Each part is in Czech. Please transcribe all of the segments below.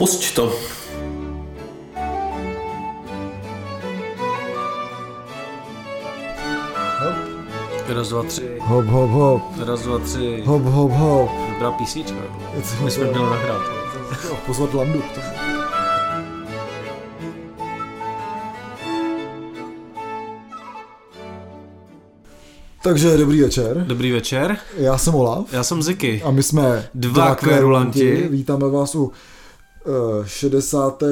Pusť to. Raz, dva, tři. Hop, hop, hop. Raz, dva, tři. Hop, hop, hop. Dobrá písnička. My jsme měli nahrát. Pozvat Landu. Takže dobrý večer. Dobrý večer, Já jsem Olaf já jsem Ziky. a my jsme Dva kverulanti. Vítáme vás u 63.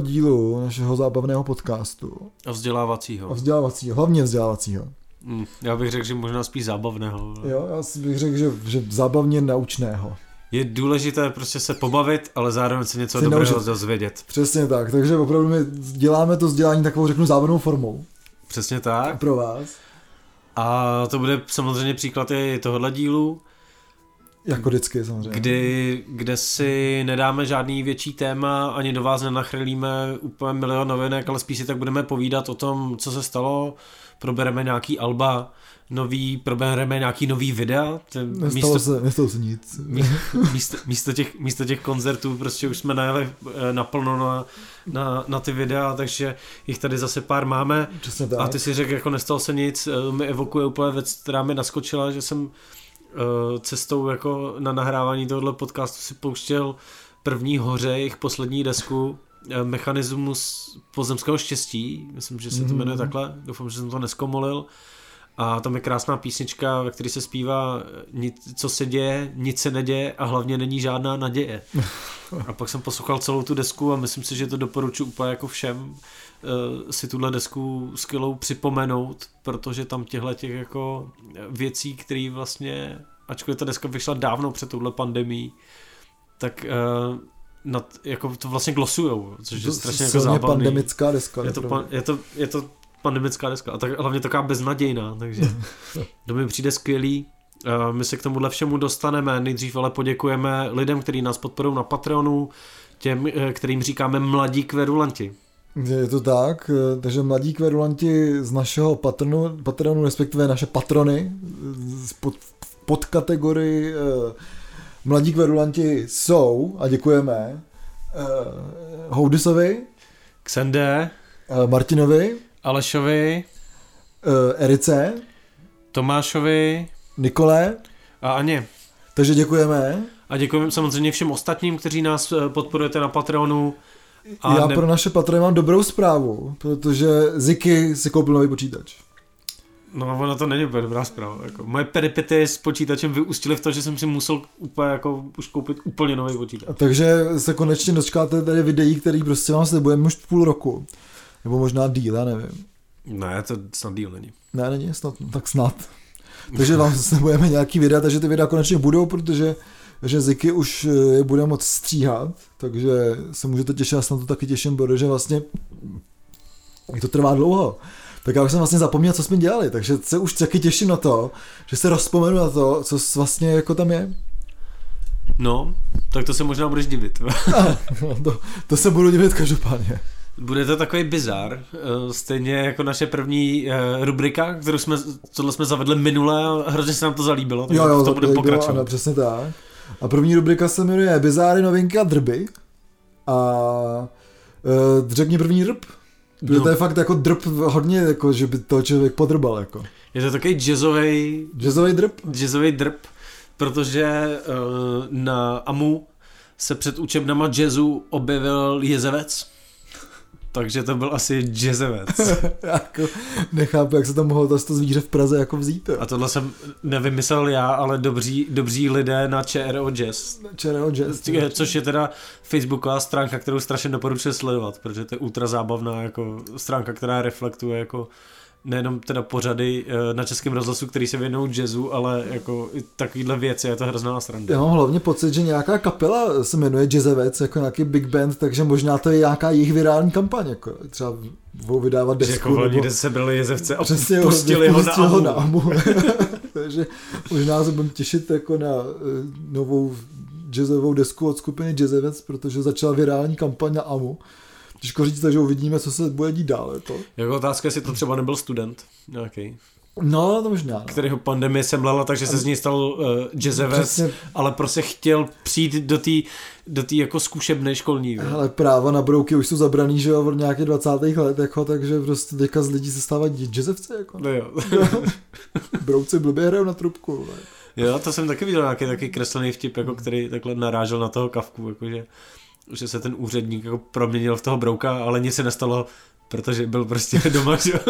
dílu našeho zábavného podcastu. A A vzdělávacího. vzdělávacího, hlavně vzdělávacího. Hm, Já bych řekl, že možná spíš zábavného. Jo, já bych řekl, že, že zábavně naučného. Je důležité prostě se pobavit, ale zároveň se něco Si dobrého naučit. dozvědět. Přesně tak, takže opravdu my děláme to vzdělání takovou, řeknu, zábavnou formou Přesně tak. pro vás. A to bude samozřejmě příklad i tohohle dílu, Jako vždycky samozřejmě. kdy, kde si nedáme žádný větší téma, ani do vás nenachrlíme úplně milion novinek, ale spíš si tak budeme povídat o tom, co se stalo, probereme nějaký alba, nový, probereme nějaký nový videa, Nestalo, místo, se, nestalo se nic. místo, místo, těch, místo těch koncertů prostě už jsme najeli eh, naplno na, na, na ty videa, takže jich tady zase pár máme. Přesně tak. A ty si řekl, jako nestalo se nic, eh, mi evokuje úplně věc, která mi naskočila, že jsem cestou jako na nahrávání tohohle podcastu si pouštěl první hoře, jejich poslední desku, eh, mechanismus pozemského štěstí, myslím, že se to jmenuje takhle, doufám, že jsem to neskomolil. A tam je krásná písnička, ve které se zpívá, eh, nic, co se děje, nic se neděje a hlavně není žádná naděje. A pak jsem poslouchal celou tu desku a myslím si, že to doporučuji úplně jako všem eh, si tuhle desku skvělou připomenout, protože tam těchto těch jako věcí, které vlastně, ačkoliv ta deska vyšla dávno před touhle pandemí, tak uh, nad, jako to vlastně glosujou, což je To strašně jako zábavný. pandemická deska. Je to, pan, je, to, je to pandemická deska a tak, hlavně taková beznadějná, takže to mi přijde skvělý. Uh, My se k tomuhle všemu dostaneme, nejdřív ale poděkujeme lidem, kteří nás podporují na Patreonu, těm, eh, kterým říkáme mladí kverulanti. Je to tak, eh, takže mladí kverulanti z našeho patronu, patronu, respektive naše patrony, z pod, pod kategorii eh, mladí kverulanti jsou, a děkujeme, eh, Houdisovi, Xende, eh, Martinovi, Alešovi, eh, Erice, Tomášovi Nikole, a Aně. takže děkujeme. A děkujeme samozřejmě všem ostatním, kteří nás eh, podporujete na Patreonu. A Já ne- pro naše patrony mám dobrou zprávu, protože Ziky si koupil nový počítač. No, ono to není úplně dobrá zpráva. Jako, moje peripety s počítačem vyústily v to, že jsem si musel úplně jako už koupit úplně nový počítač. A takže se konečně dočkáte tady videí, který prostě vám slibujeme už půl roku. Nebo možná díl, já nevím. Ne, to snad díl není. Ne, není snad, no, tak snad. Takže vám slibujeme nějaký videa, takže ty videa konečně budou, protože že Ziky už eh, je bude moc stříhat, takže se můžete těšit, já se na to taky těším, protože vlastně to trvá dlouho. Tak já už jsem vlastně zapomněl, co jsme dělali, takže se už taky těším na to, že se rozpomenu na to, co vlastně jako tam je. No, tak to se možná budeš divit. to, to se budu divit každopádně. Bude to takový bizar, eh, stejně jako naše první eh, rubrika, kterou jsme, tohle jsme zavedli minule a hrozně se nám to zalíbilo, takže Jo, jo, to bude pokračovat. Ano, přesně tak. A první rubrika se jmenuje Bizáry, novinky a drby. A uh, řekni první drb. Protože No. to je fakt jako drb hodně, jako, že by to člověk podrbal. Jako. Je to takový jazzový, Jazzový drb? jazzový drb, protože uh, na AMU se před učebnama jazzu objevil jezevec, takže to byl asi jazzevec. jako, nechápu, jak se tam mohlo to, to zvíře v Praze jako vzít. A tohle jsem nevymyslel já, ale dobří, dobří lidé na ČRO Jazz. Černého jazz. Což je teda facebooková stránka, kterou strašně doporučuji sledovat, protože to je ultra zábavná jako stránka, která reflektuje jako nejenom teda pořady eh, na českém rozhlasu, který se věnují jazzu, ale jako i takovýhle věci, je to hrozná sranda. Já mám hlavně pocit, že nějaká kapela se jmenuje Jazzevec, jako nějaký big band, takže možná to je nějaká jejich virální kampaň, jako třeba budou vydávat desku. jako nebo... kde se brali jezevce a Přesně, pustili ho na ho na amu. Amu. Takže možná se budeme těšit jako na uh, novou jazzovou desku od skupiny Jazzevec, protože začala virální kampaň na Amu. Těžko říct, takže uvidíme, co se bude dít dále. To. Jako otázka, jestli to třeba nebyl student nějaký. No, to možná. No. Kterého pandemie semlala, takže se z něj stal uh, jazzevec, Přesně. ale prostě chtěl přijít do té do tý jako zkušebné školní. Ale práva na brouky už jsou zabraný, že jo, od nějakých 20. let, jako, takže prostě teďka z lidí se stávají jazzevci, jako. No jo. Brouci blbě hrajou na trubku. vole. jo, to jsem taky viděl nějaký taky kreslený vtip, jako který takhle narážel na toho kavku, jakože že se ten úředník jako proměnil v toho brouka, ale nic se nestalo, protože byl prostě doma, že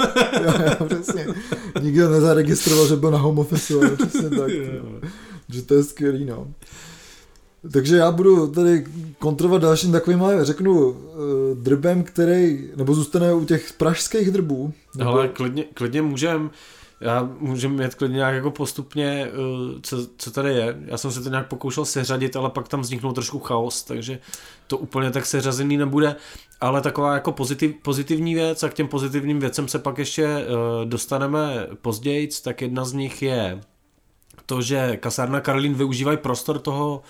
jo. jo, přesně. Nikdo nezaregistroval, že byl na home office, ale přesně tak. Jo. že to je skvělý, no. Takže já budu tady kontrovat dalším takovým, řeknu, eh, drbem, který, nebo zůstane u těch pražských drbů. Nebo, Ale klidně, klidně můžem, já můžem jet klidně nějak jako postupně, eh, co, co tady je. Já jsem se to nějak pokoušel seřadit, ale pak tam vzniknul trošku chaos, takže to úplně tak seřazený nebude. Ale taková jako pozitiv, pozitivní věc a k těm pozitivním věcem se pak ještě eh, dostaneme později, tak jedna z nich je to, že kasárna Karolín využívají prostor toho,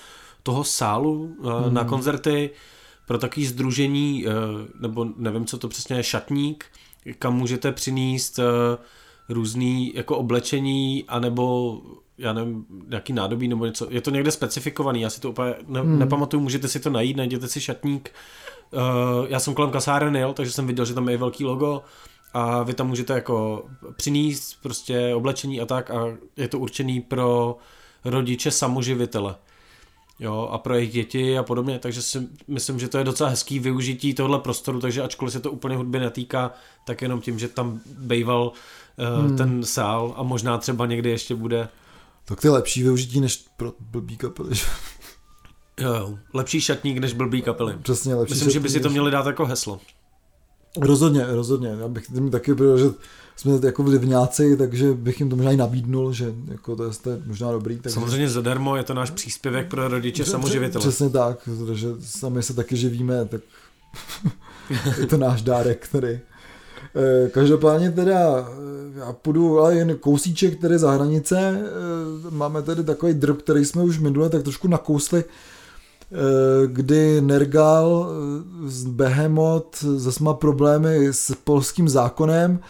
toho sálu hmm. na koncerty pro takový združení, eh, nebo nevím, co to přesně je, šatník, kam můžete přinést eh, různý jako oblečení, anebo já nevím, nějaký nádobí nebo něco. Je to někde specifikovaný, já si to úplně ne, hmm. nepamatuju, můžete si to najít, najděte si šatník. Uh, já jsem kolem kasáren jel, takže jsem viděl, že tam je velký logo a vy tam můžete jako přinést prostě oblečení a tak a je to určený pro rodiče samoživitele. Jo, a pro jejich děti a podobně, takže si myslím, že to je docela hezký využití tohle prostoru, takže ačkoliv se to úplně hudby netýká, tak jenom tím, že tam bejval uh, hmm. ten sál a možná třeba někdy ještě bude. Tak to je lepší využití než pro blbý kapely. že? Jo, lepší šatník než blbý kapely. Přesně lepší. Myslím, že by si šatník to měli dát jako heslo. Rozhodně, rozhodně. Já bych tím taky byl, že jsme jako vlivňáci, takže bych jim to možná i nabídnul, že jako to, je, to je možná dobrý. Takže... Samozřejmě zadarmo je to náš příspěvek pro rodiče Pře- samoživitele. Přesně tak, protože sami se taky živíme, tak je to náš dárek tady. Eh, Každopádně teda eh, já půjdu ale jen kousíček tedy za hranice. Eh, Máme tady takový drb, který jsme už minule tak trošku nakousli, kdy Nergal z Behemoth zase má problémy s polským zákonem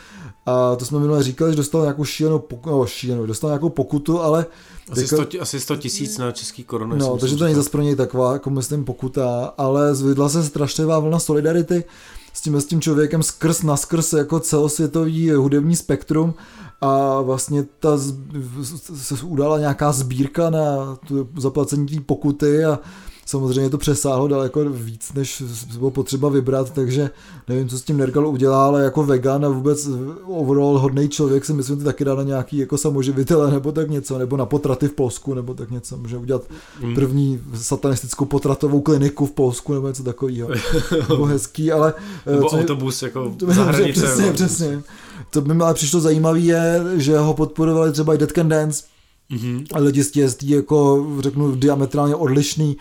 a to jsme minule říkali, že dostal nějakou šílenou, poku- no, šílenou, dostal nějakou pokutu, ale Asi teďka- 100, ti- asi 100 tisíc na český koruny. No, takže že to není zase pro něj taková, jako myslím, pokuta, ale zvedla se strašlivá vlna solidarity s tím, s tím člověkem skrz na skrz jako celosvětový hudební spektrum a vlastně ta z, se udala nějaká sbírka na tu zaplacení té pokuty a samozřejmě to přesáhlo daleko víc, než bylo potřeba vybrat, takže nevím, co s tím Nergal udělá, ale jako vegan a vůbec overall hodný člověk si myslím, že to taky dá na nějaký jako samoživitele nebo tak něco, nebo na potraty v Polsku, nebo tak něco, může udělat Mm. první satanistickou potratovou kliniku v Polsku nebo něco takového. Bylo hezký, ale... eh, Nebo co mě- autobus jako to mi- za hranice. Přesně, přesně. Co by mi ale přišlo zajímavé je, že ho podporovali třeba i Dead Can Dance, Mhm. a lidi z té- jako řeknu diametrálně odlišný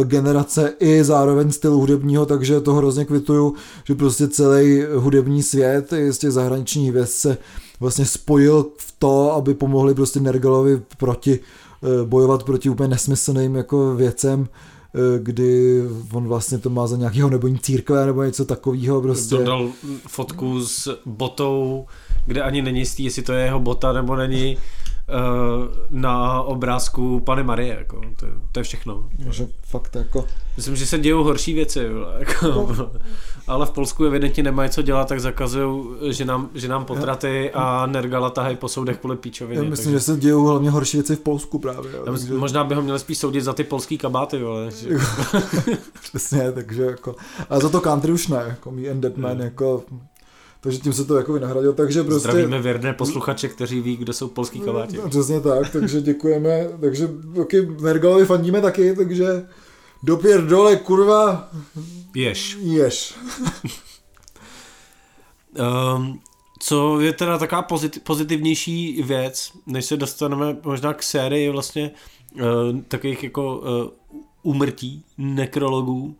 eh, generace i zároveň stylu hudebního, takže to hrozně kvituju, že prostě celý hudební svět i z těch zahraničních hvězd se vlastně spojil v to, aby pomohli prostě Nergalovi proti eh, bojovat proti úplně nesmyslným jako věcem, eh, kdy on vlastně to má za nějakého nebo církve nebo něco takového prostě. Dodal fotku s botou, kde ani není jistý, jestli to je jeho bota nebo není na obrázku Pany Marie. Jako, to, je- to je všechno. Že fakt jako... Myslím, že se dějou horší věci. Jako, No. ale v Polsku evidentně nemají co dělat, tak zakazují, že nám, že nám potraty a Nergala tahají po soudech kvůli píčoviny. Já myslím, takže- že se dějou hlavně horší věci v Polsku právě. Jo, myslím, možná by ho měli spíš soudit za ty polský kabáty, vole. že- Přesně, takže jako, ale za to country už ne, jako Me and Deadman, Mm. jako, takže tím se to jako vynahradilo, takže prostě... Zdravíme věrné posluchače, kteří ví, kdo jsou polský kabáti. No, přesně tak, takže děkujeme, takže taky Nergalovi fandíme taky, takže dopěr dole, kurva, Jež. ješ. Um, co je teda taková pozit, pozitivnější věc, než se dostaneme možná k sérii vlastně uh, takových jako uh, úmrtí, nekrologů,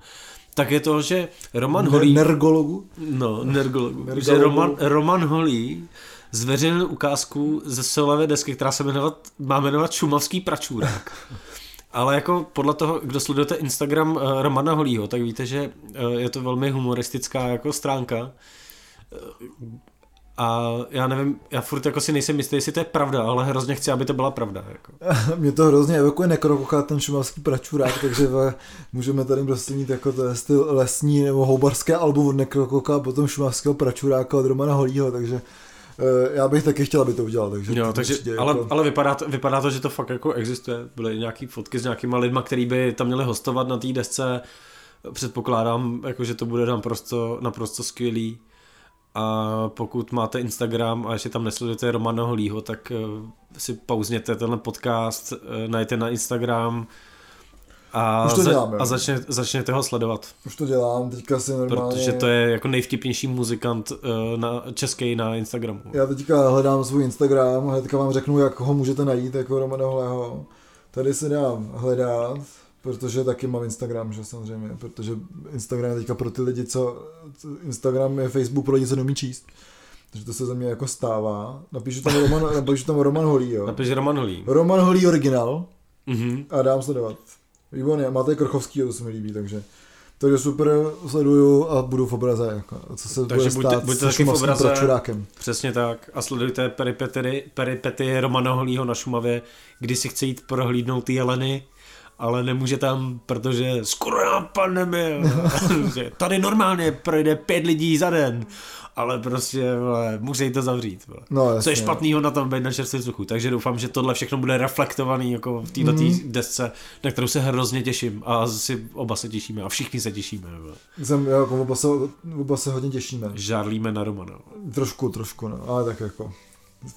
tak je to, že Roman Holý... Nergologu? No, nergologů. Nergologů. Že Roman, Roman Holý zveřejnil ukázku ze solové desky, která se jmenovat, má jmenovat Šumavský pračůrák. Ale jako podle toho, kdo sledujete Instagram uh, Romana Holího, tak víte, že uh, je to velmi humoristická jako stránka. A já nevím, já furt jako si nejsem jistý, jestli to je pravda, ale hrozně chci, aby to byla pravda. Jako. Mě to hrozně evokuje nekrokoká ten šumavský pračurák, takže můžeme tady prostě mít jako to styl lesní nebo houbarské album od nekrokoka, potom šumavského pračuráka od Romana Holího, takže eh, já bych taky chtěl, aby to udělal. Takže jo, takže, ale, jako... ale vypadá, to, vypadá to, že to fakt jako existuje. Byly nějaký fotky s nějakýma lidma, který by tam měli hostovat na té desce. Předpokládám, jako, že to bude naprosto, naprosto skvělý. A pokud máte Instagram a ještě tam nesledujete Romana Holího, tak eh, si pauzněte tenhle podcast, eh, najděte na Instagram a, Už to dělám, a začně, začněte ho sledovat. Už to dělám, teďka si normálně... Protože to je jako nejvtipnější muzikant eh, na, český na Instagramu. Já teďka hledám svůj Instagram a teďka vám řeknu, jak ho můžete najít, jako Romana Holého. Tady si dám hledat protože taky mám Instagram, že samozřejmě, protože Instagram je teďka pro ty lidi, co Instagram je Facebook pro lidi, co neumí číst. Takže to se za mě jako stává. Napíšu tam Roman, napíšu tam Roman Holý, jo. Napíšu Roman Holý. Roman Holý originál. Mm-hmm. A dám sledovat. Výborně, máte Krchovský, to se mi líbí, takže takže super, sleduju a budu v obraze. Jako, co se Takže bude buďte, buďte taky v obraze. Pračurákem. Přesně tak. A sledujte peripety, peripety Romana Holího na Šumavě, kdy si chce jít prohlídnout ty jeleny ale nemůže tam, protože skoro nápadneme, tady normálně projde pět lidí za den, ale prostě vole, musí to zavřít. Vole. No, Co je špatného na tom být na čerstvém vzduchu. Takže doufám, že tohle všechno bude reflektovaný jako v této mm. desce, na kterou se hrozně těším a si oba se těšíme a všichni se těšíme. Vole. Jsem, jako, oba, se, oba se hodně těšíme. Žárlíme na Romana. Trošku, trošku, no, ale tak jako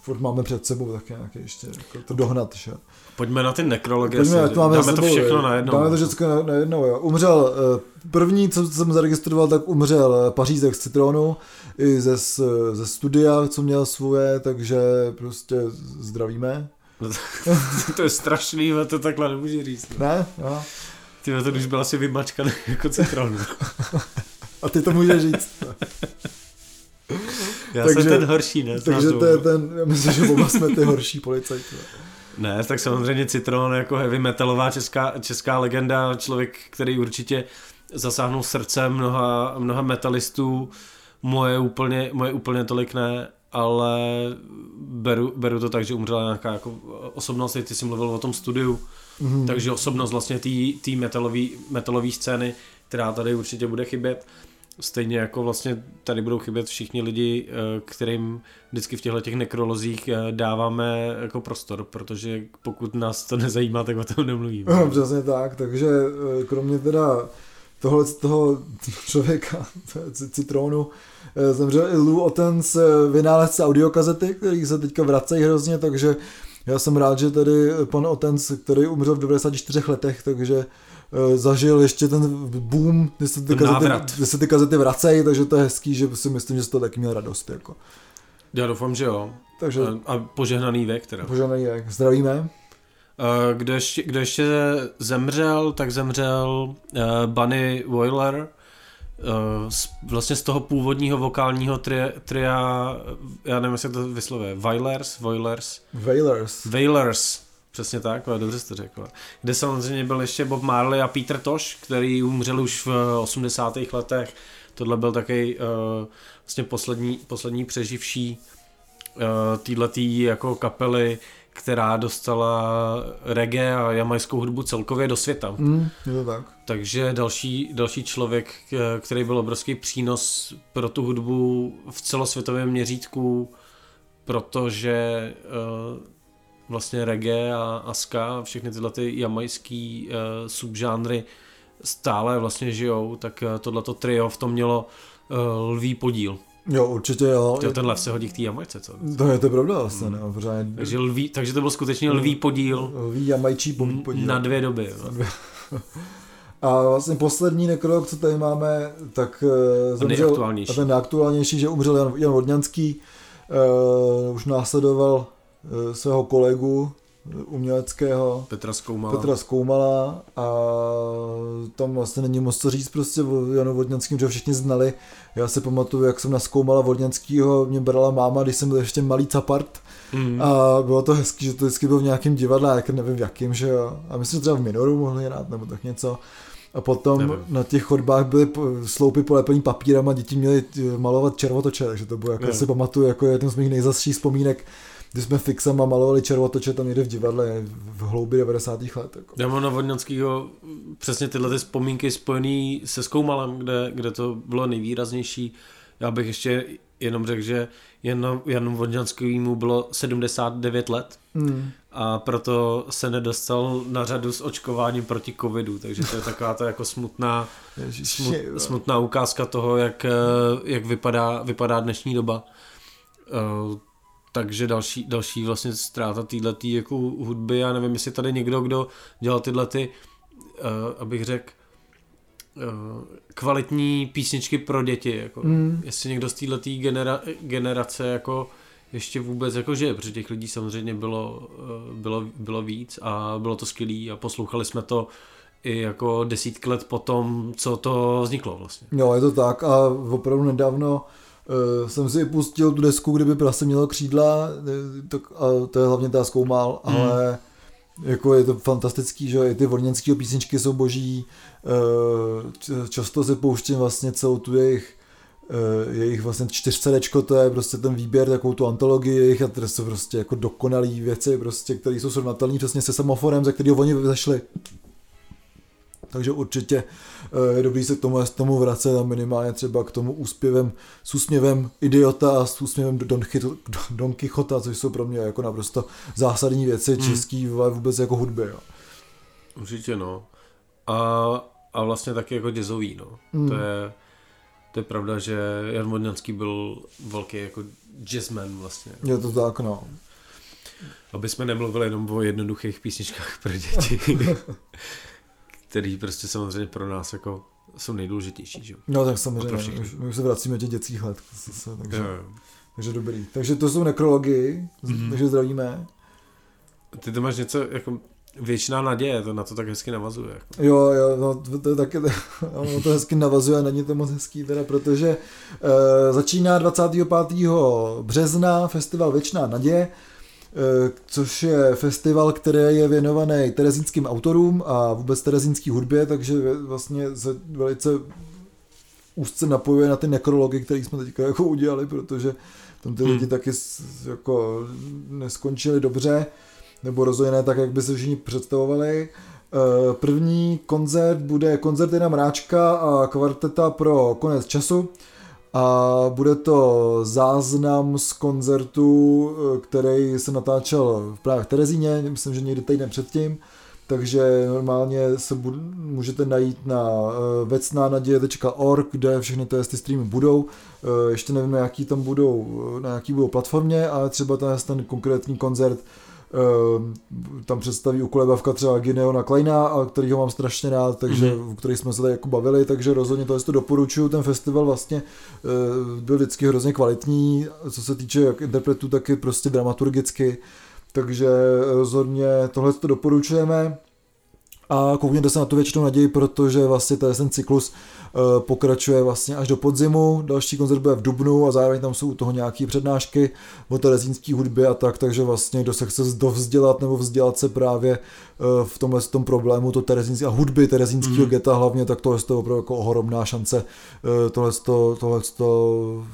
furt máme před sebou tak nějaké ještě jako to dohnat. Že? Pojďme na ty nekrologie. Pojďme, to máme dáme to všechno na jedno. Dáme to všechno na, na jedno. Jo. Umřel, eh, první, co jsem zaregistroval, tak umřel eh, Pařízek z Citronu i ze, ze studia, co měl svoje, takže prostě zdravíme. to je strašný, to takhle nemůže říct. Ne? Jo. Ty to už byl asi vymačkaný jako citron. A ty to můžeš říct. Já takže, jsem ten horší, ne? Takže to je ten, já myslím, že oba jsme ty horší policajti. Ne, tak samozřejmě Citron jako heavy metalová česká, česká legenda, člověk, který určitě zasáhnul srdce mnoha, mnoha metalistů, moje úplně, moje úplně tolik ne, ale beru, beru to tak, že umřela nějaká jako osobnost, ty jsi mluvil o tom studiu, mm-hmm. takže osobnost vlastně té metalové scény, která tady určitě bude chybět. Stejně jako vlastně tady budou chybět všichni lidi, eh, kterým vždycky v těchto těch nekrolozích eh, dáváme jako prostor, protože pokud nás to nezajímá, tak o tom nemluvíme. No, přesně tak, takže eh, kromě teda tohle z toho člověka, citronu, zemřel i Lou Otens, vynálezce audiokazety, který se teďka vracejí hrozně, takže já jsem rád, že tady pan Otens, který umřel v 94 letech, takže zažil ještě ten boom, kdy se ty, kazety, kdy se ty kazety vracejí, takže to je hezký, že si myslím, že jsi to taky měl radost. Jako. Já doufám, že jo. Takže, a požehnaný věk teda. Požehnaný věk. Zdravíme. Eh, kdo ještě, kdo ještě zemřel, tak zemřel uh, Bunny Woiler, uh, z, vlastně z toho původního vokálního tria, tria já nevím, jestli to vyslovuje, Wailers, Wailers. Wailers. Wailers, Přesně tak, dobře jste řekl. Kde samozřejmě byl ještě Bob Marley a Peter Tosh, který umřel už v 80. letech. Tohle byl taky uh, vlastně poslední, poslední přeživší uh, týhletý jako kapely, která dostala reggae a jamajskou hudbu celkově do světa. Mm, je to tak. Takže další, další člověk, eh, který byl obrovský přínos pro tu hudbu v celosvětovém měřítku, protože uh, vlastně reggae a, a ska, všechny tyhle ty jamajský uh, subžánry stále vlastně žijou, tak uh, tohleto trio v tom mělo uh, lvý podíl. Jo, určitě jo. To ten lev se hodí k té jamajce, co? To je to pravda vlastně, hmm. no. Takže, lví, takže to byl skutečně lví podíl. Lví jamajčí podíl. Na dvě doby. Na dvě. A vlastně poslední nekrolog, co tady máme, tak zemřel, a ten nejaktuálnější, že umřel Jan, Jan Vodňanský, uh, už následoval Eh, svého kolegu eh, uměleckého Petra Skoumala. Petra Skoumala a tam vlastně není moc co říct prostě o Janu Vodňanským, že ho všichni znali. Já si pamatuju, jak jsem na Skoumala Vodňanskýho, mě brala máma, když jsem byl ještě malý capart mm. a bylo to hezký, že to vždycky byl v nějakém divadle, jak nevím v jakým, že jo. A myslím, že třeba v Minoru mohli hrát nebo tak něco. A potom Nevím. na těch chodbách byly sloupy polepený papírem a děti měly eh, malovat červotoče, takže to bylo, jako si pamatuju, jako jeden z mých nejzasších vzpomínek, kdy jsme fixama malovali červotoče tam někde v divadle v hloubi 90. let. Jako. Já mám na Vodňanskýho přesně tyhle ty vzpomínky spojený se Skoumalem, kde, kde to bylo nejvýraznější. Já bych ještě jenom řekl, že Jan, Janu Vodňanskýmu bylo 79 let Hmm. a proto se nedostal na řadu s očkováním proti covidu, takže to je taková ta jako smutná, smut, smutná ukázka toho, jak, eh, jak vypadá, vypadá dnešní doba. Takže další, další vlastně ztráta této jako hudby, já nevím, jestli tady někdo, kdo dělal tyhle ty, uh, abych řekl, uh, kvalitní písničky pro děti, jako, Mm. jestli někdo z této genera, generace jako ještě vůbec jako žije, protože těch lidí samozřejmě bylo, eh, bylo, bylo víc a bylo to skvělý a poslouchali jsme to i jako desítky let potom, co to vzniklo vlastně. Jo, je to tak a opravdu nedávno uh, jsem si pustil tu desku, kdyby prase mělo křídla, eh, tak, a to je hlavně ta zkoumal, Hmm. ale jako je to fantastický, že i ty vorněnský písničky jsou boží, uh, často si pouštím vlastně celou tu jejich uh, jejich vlastně čtyřcedečko, to je prostě ten výběr, takovou tu antologii jejich a to jsou prostě jako dokonalý věci, prostě, které jsou srovnatelné přesně se semaforem, ze kterého oni zašli. Takže určitě eh, je dobrý se k tomu, k tomu vracet a minimálně třeba k tomu úspěvem s úsměvem idiota a s úsměvem Don, Chito, Don Quixota, což jsou pro mě jako naprosto zásadní věci Hmm. český vůbec jako hudby. Jo. Určitě no. A, a vlastně taky jako jazzový, no. Mm. To je to je pravda, že Jan Vodňanský byl velký jako jazzman vlastně. Je to tak, no. Aby jsme nemluvili jenom o jednoduchých písničkách pro děti, který prostě samozřejmě pro nás jako jsou nejdůležitější, že? No tak samozřejmě, už, my už se vracíme do těch dětských let, zase, takže, Jo, jo. takže dobrý. Takže to jsou nekrology, Mhm. takže zdravíme. Ty to máš něco jako věčná naděje, to na to tak hezky navazuje. Jako. Jo, jo, no, to, to taky, ono to hezky navazuje, není to moc hezký teda, protože e, začíná 25. března festival Věčná naděje, což je festival, který je věnovaný terezínským autorům a vůbec terezínský hudbě, takže vlastně se velice úzce napojuje na ty nekrology, které jsme teďka jako udělali, protože tam ty Hmm. lidi taky s- jako neskončili dobře, nebo rozhodně ne tak, jak by se všichni představovali. Eh, První koncert bude koncert Jana Mráčka a kvarteta pro konec času a bude to záznam z koncertu, eh, který se natáčel právě v Terezíně, myslím, že někdy týden předtím, takže normálně se bud- můžete najít na uh, vecnánaděje.org, kde všechny ty ty streamy budou. Eh, ještě nevím, na jaký tam budou, na jaký budou platformě, ale třeba ten, ten konkrétní koncert eh, tam představí ukolebavka třeba Gineona Kleina, a kterýho mám strašně rád, takže Mhm. mm-hmm. o který jsme se tady jako bavili, takže rozhodně to, to doporučuju, ten festival vlastně eh, byl vždycky hrozně kvalitní, co se týče jak interpretů, tak i prostě dramaturgicky, takže rozhodně tohle to doporučujeme a koukněte se na tu věčnou naději, protože vlastně ten cyklus eh, pokračuje vlastně až do podzimu, další koncert bude v Dubnu a zároveň tam jsou u toho nějaké přednášky o terezínské hudbě a tak, takže vlastně kdo se chce dovzdělat nebo vzdělat se právě eh, v tomhle tom problému to terezínské a hudby terezínského mm. geta hlavně, tak tohle je opravdu jako ohromná šance eh, tohle, tohle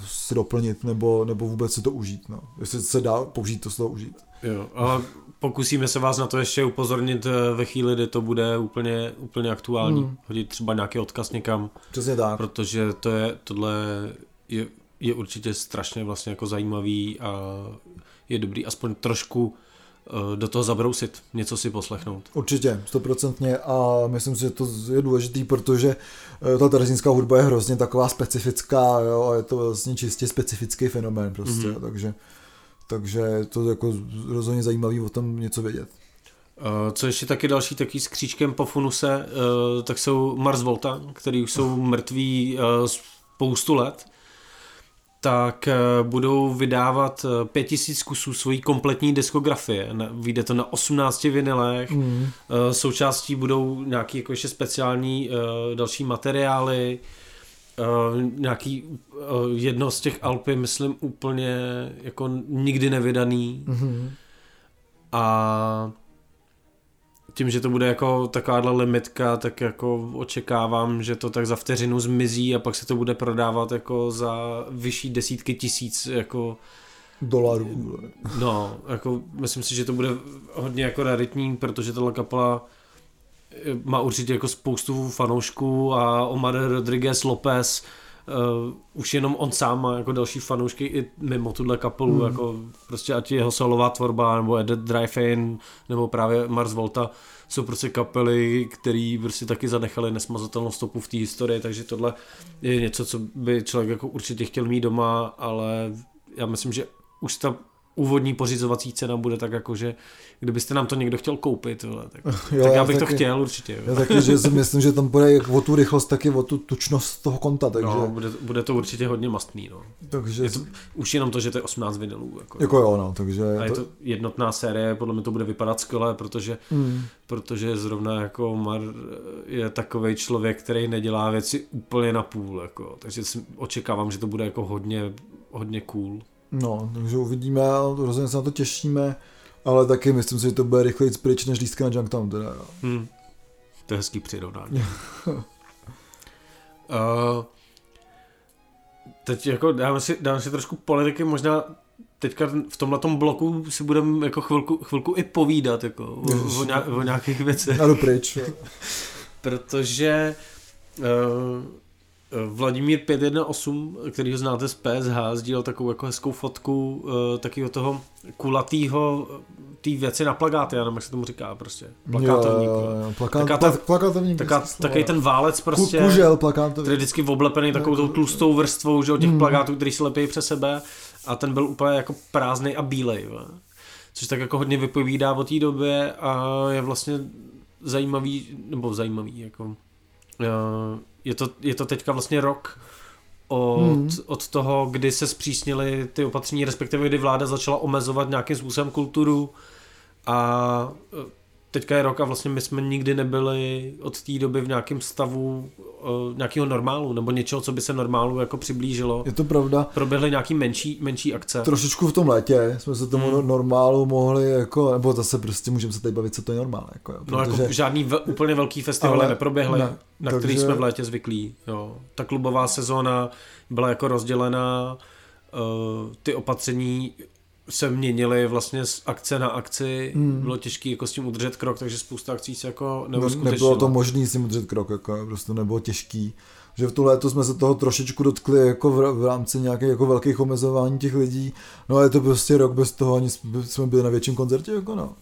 si doplnit nebo, nebo vůbec si to užít, no. jestli se dá použít to to užít. Jo, a pokusíme se vás na to ještě upozornit eh, ve chvíli, kdy to bude úplně, úplně aktuální. Hmm. Hodit třeba nějaký odkaz někam, Přesně tak. protože to je, tohle je, je určitě strašně vlastně jako zajímavý a je dobrý aspoň trošku eh, do toho zabrousit, něco si poslechnout. Určitě, stoprocentně a myslím si, že to je důležitý, protože eh, ta terezínská hudba je hrozně taková specifická jo, a je to vlastně čistě specifický fenomén prostě, Mhm. mm-hmm. takže, takže je to jako rozhodně zajímavý o tom něco vědět. Co ještě taky další taký s kříčkem po funuse, eh, tak jsou Mars Volta, který už jsou mrtví eh, spoustu let, tak eh, budou vydávat eh, 5000 kusů svojí kompletní diskografie. Vyjde to na 18 vinilech, Mm. Součástí budou nějaký jako ještě speciální další materiály, eh, nějaký eh, jedno z těch je, myslím, úplně jako nikdy nevydaný Mm-hmm. a tím, že to bude jako takováhle limitka, tak jako očekávám, že to tak za vteřinu zmizí a pak se to bude prodávat jako za vyšší desítky tisíc jako dolarů. No, jako myslím si, že to bude hodně jako raritní, protože tahle kapela má určitě jako spoustu fanoušků a Omar Rodriguez Lopez uh, už jenom on sám má jako další fanoušky i mimo tuhle kapelu, hmm. jako prostě ať jeho solová tvorba, nebo Edit Drive-In, nebo právě Mars Volta, jsou prostě kapely, který prostě taky zanechali nesmazatelnou stopu v té historii, takže tohle je něco, co by člověk jako určitě chtěl mít doma, ale já myslím, že už ta úvodní pořizovací cena bude tak jako, že kdybyste nám to někdo chtěl koupit, vole, tak, jo, tak já bych taky, to chtěl určitě. Jo. Já taky, že si myslím, že tam bude jak o tu rychlost, taky o tu tučnost toho konta. Takže... No, bude, bude, to určitě hodně mastný. No. Takže... Je to, už jenom to, že to je 18 vinilů. Jako, jako jo, no, takže... A je to jednotná série, podle mě to bude vypadat skvěle, protože, mm. protože zrovna jako Mar je takový člověk, který nedělá věci úplně na půl, jako, takže si očekávám, že to bude jako hodně, hodně cool. No, takže uvidíme, rozhodně se na to těšíme, ale taky myslím si, že to bude rychleji pryč než lístka na Junktown teda. Jo. Hmm. To je hezký přirovnání. uh, teď jako dáme si, dáme si trošku politiky, možná teďka v tomhle bloku si budeme jako chvilku, chvilku i povídat jako o, o, o nějakých věcech. Ano, pryč. Protože uh, Vladimír 518, který ho znáte z PSH, sdílel takovou jako hezkou fotku uh, takového toho kulatýho té věci na plagáty, já nevím, jak se tomu říká prostě. Plakátovník. Jo, jo, plakát, taká ta, plakátovník. Taká, takový ten válec prostě. Kužel plakátovník. Který je vždycky oblepený takovou tou tlustou vrstvou, že od těch hmm. plakátů, který se lepí přes sebe a ten byl úplně jako prázdný a bílej. Což tak jako hodně vypovídá o té době a je vlastně zajímavý, nebo zajímavý, jako je to, je to teďka vlastně rok od, hmm. od toho, kdy se zpřísnily ty opatření, respektive kdy vláda začala omezovat nějakým způsobem kulturu a teďka je rok a vlastně my jsme nikdy nebyli od té doby v nějakém stavu uh, nějakého normálu, nebo něčeho, co by se normálu jako přiblížilo. Je to pravda. Proběhly nějaký menší, menší akce. Trošičku v tom létě jsme se tomu hmm. normálu mohli, jako, nebo zase prostě můžeme se tady bavit, co to je normál. Jako, jo, protože... No jako žádný v, úplně velký festival neproběhly, ne, na takže... který jsme v létě zvyklí. Jo. Ta klubová sezóna byla jako rozdělená, uh, ty opatření se měnily vlastně z akce na akci, hmm. bylo těžké jako s tím udržet krok, takže spousta akcí se jako neuskutečnilo. Nebylo to možné s tím udržet krok, jako prostě nebylo těžký. Že v tu léto jsme se toho trošičku dotkli jako v, v rámci nějakých jako velkých omezování těch lidí, no ale je to prostě rok bez toho, ani jsme byli na větším koncertě, jako no.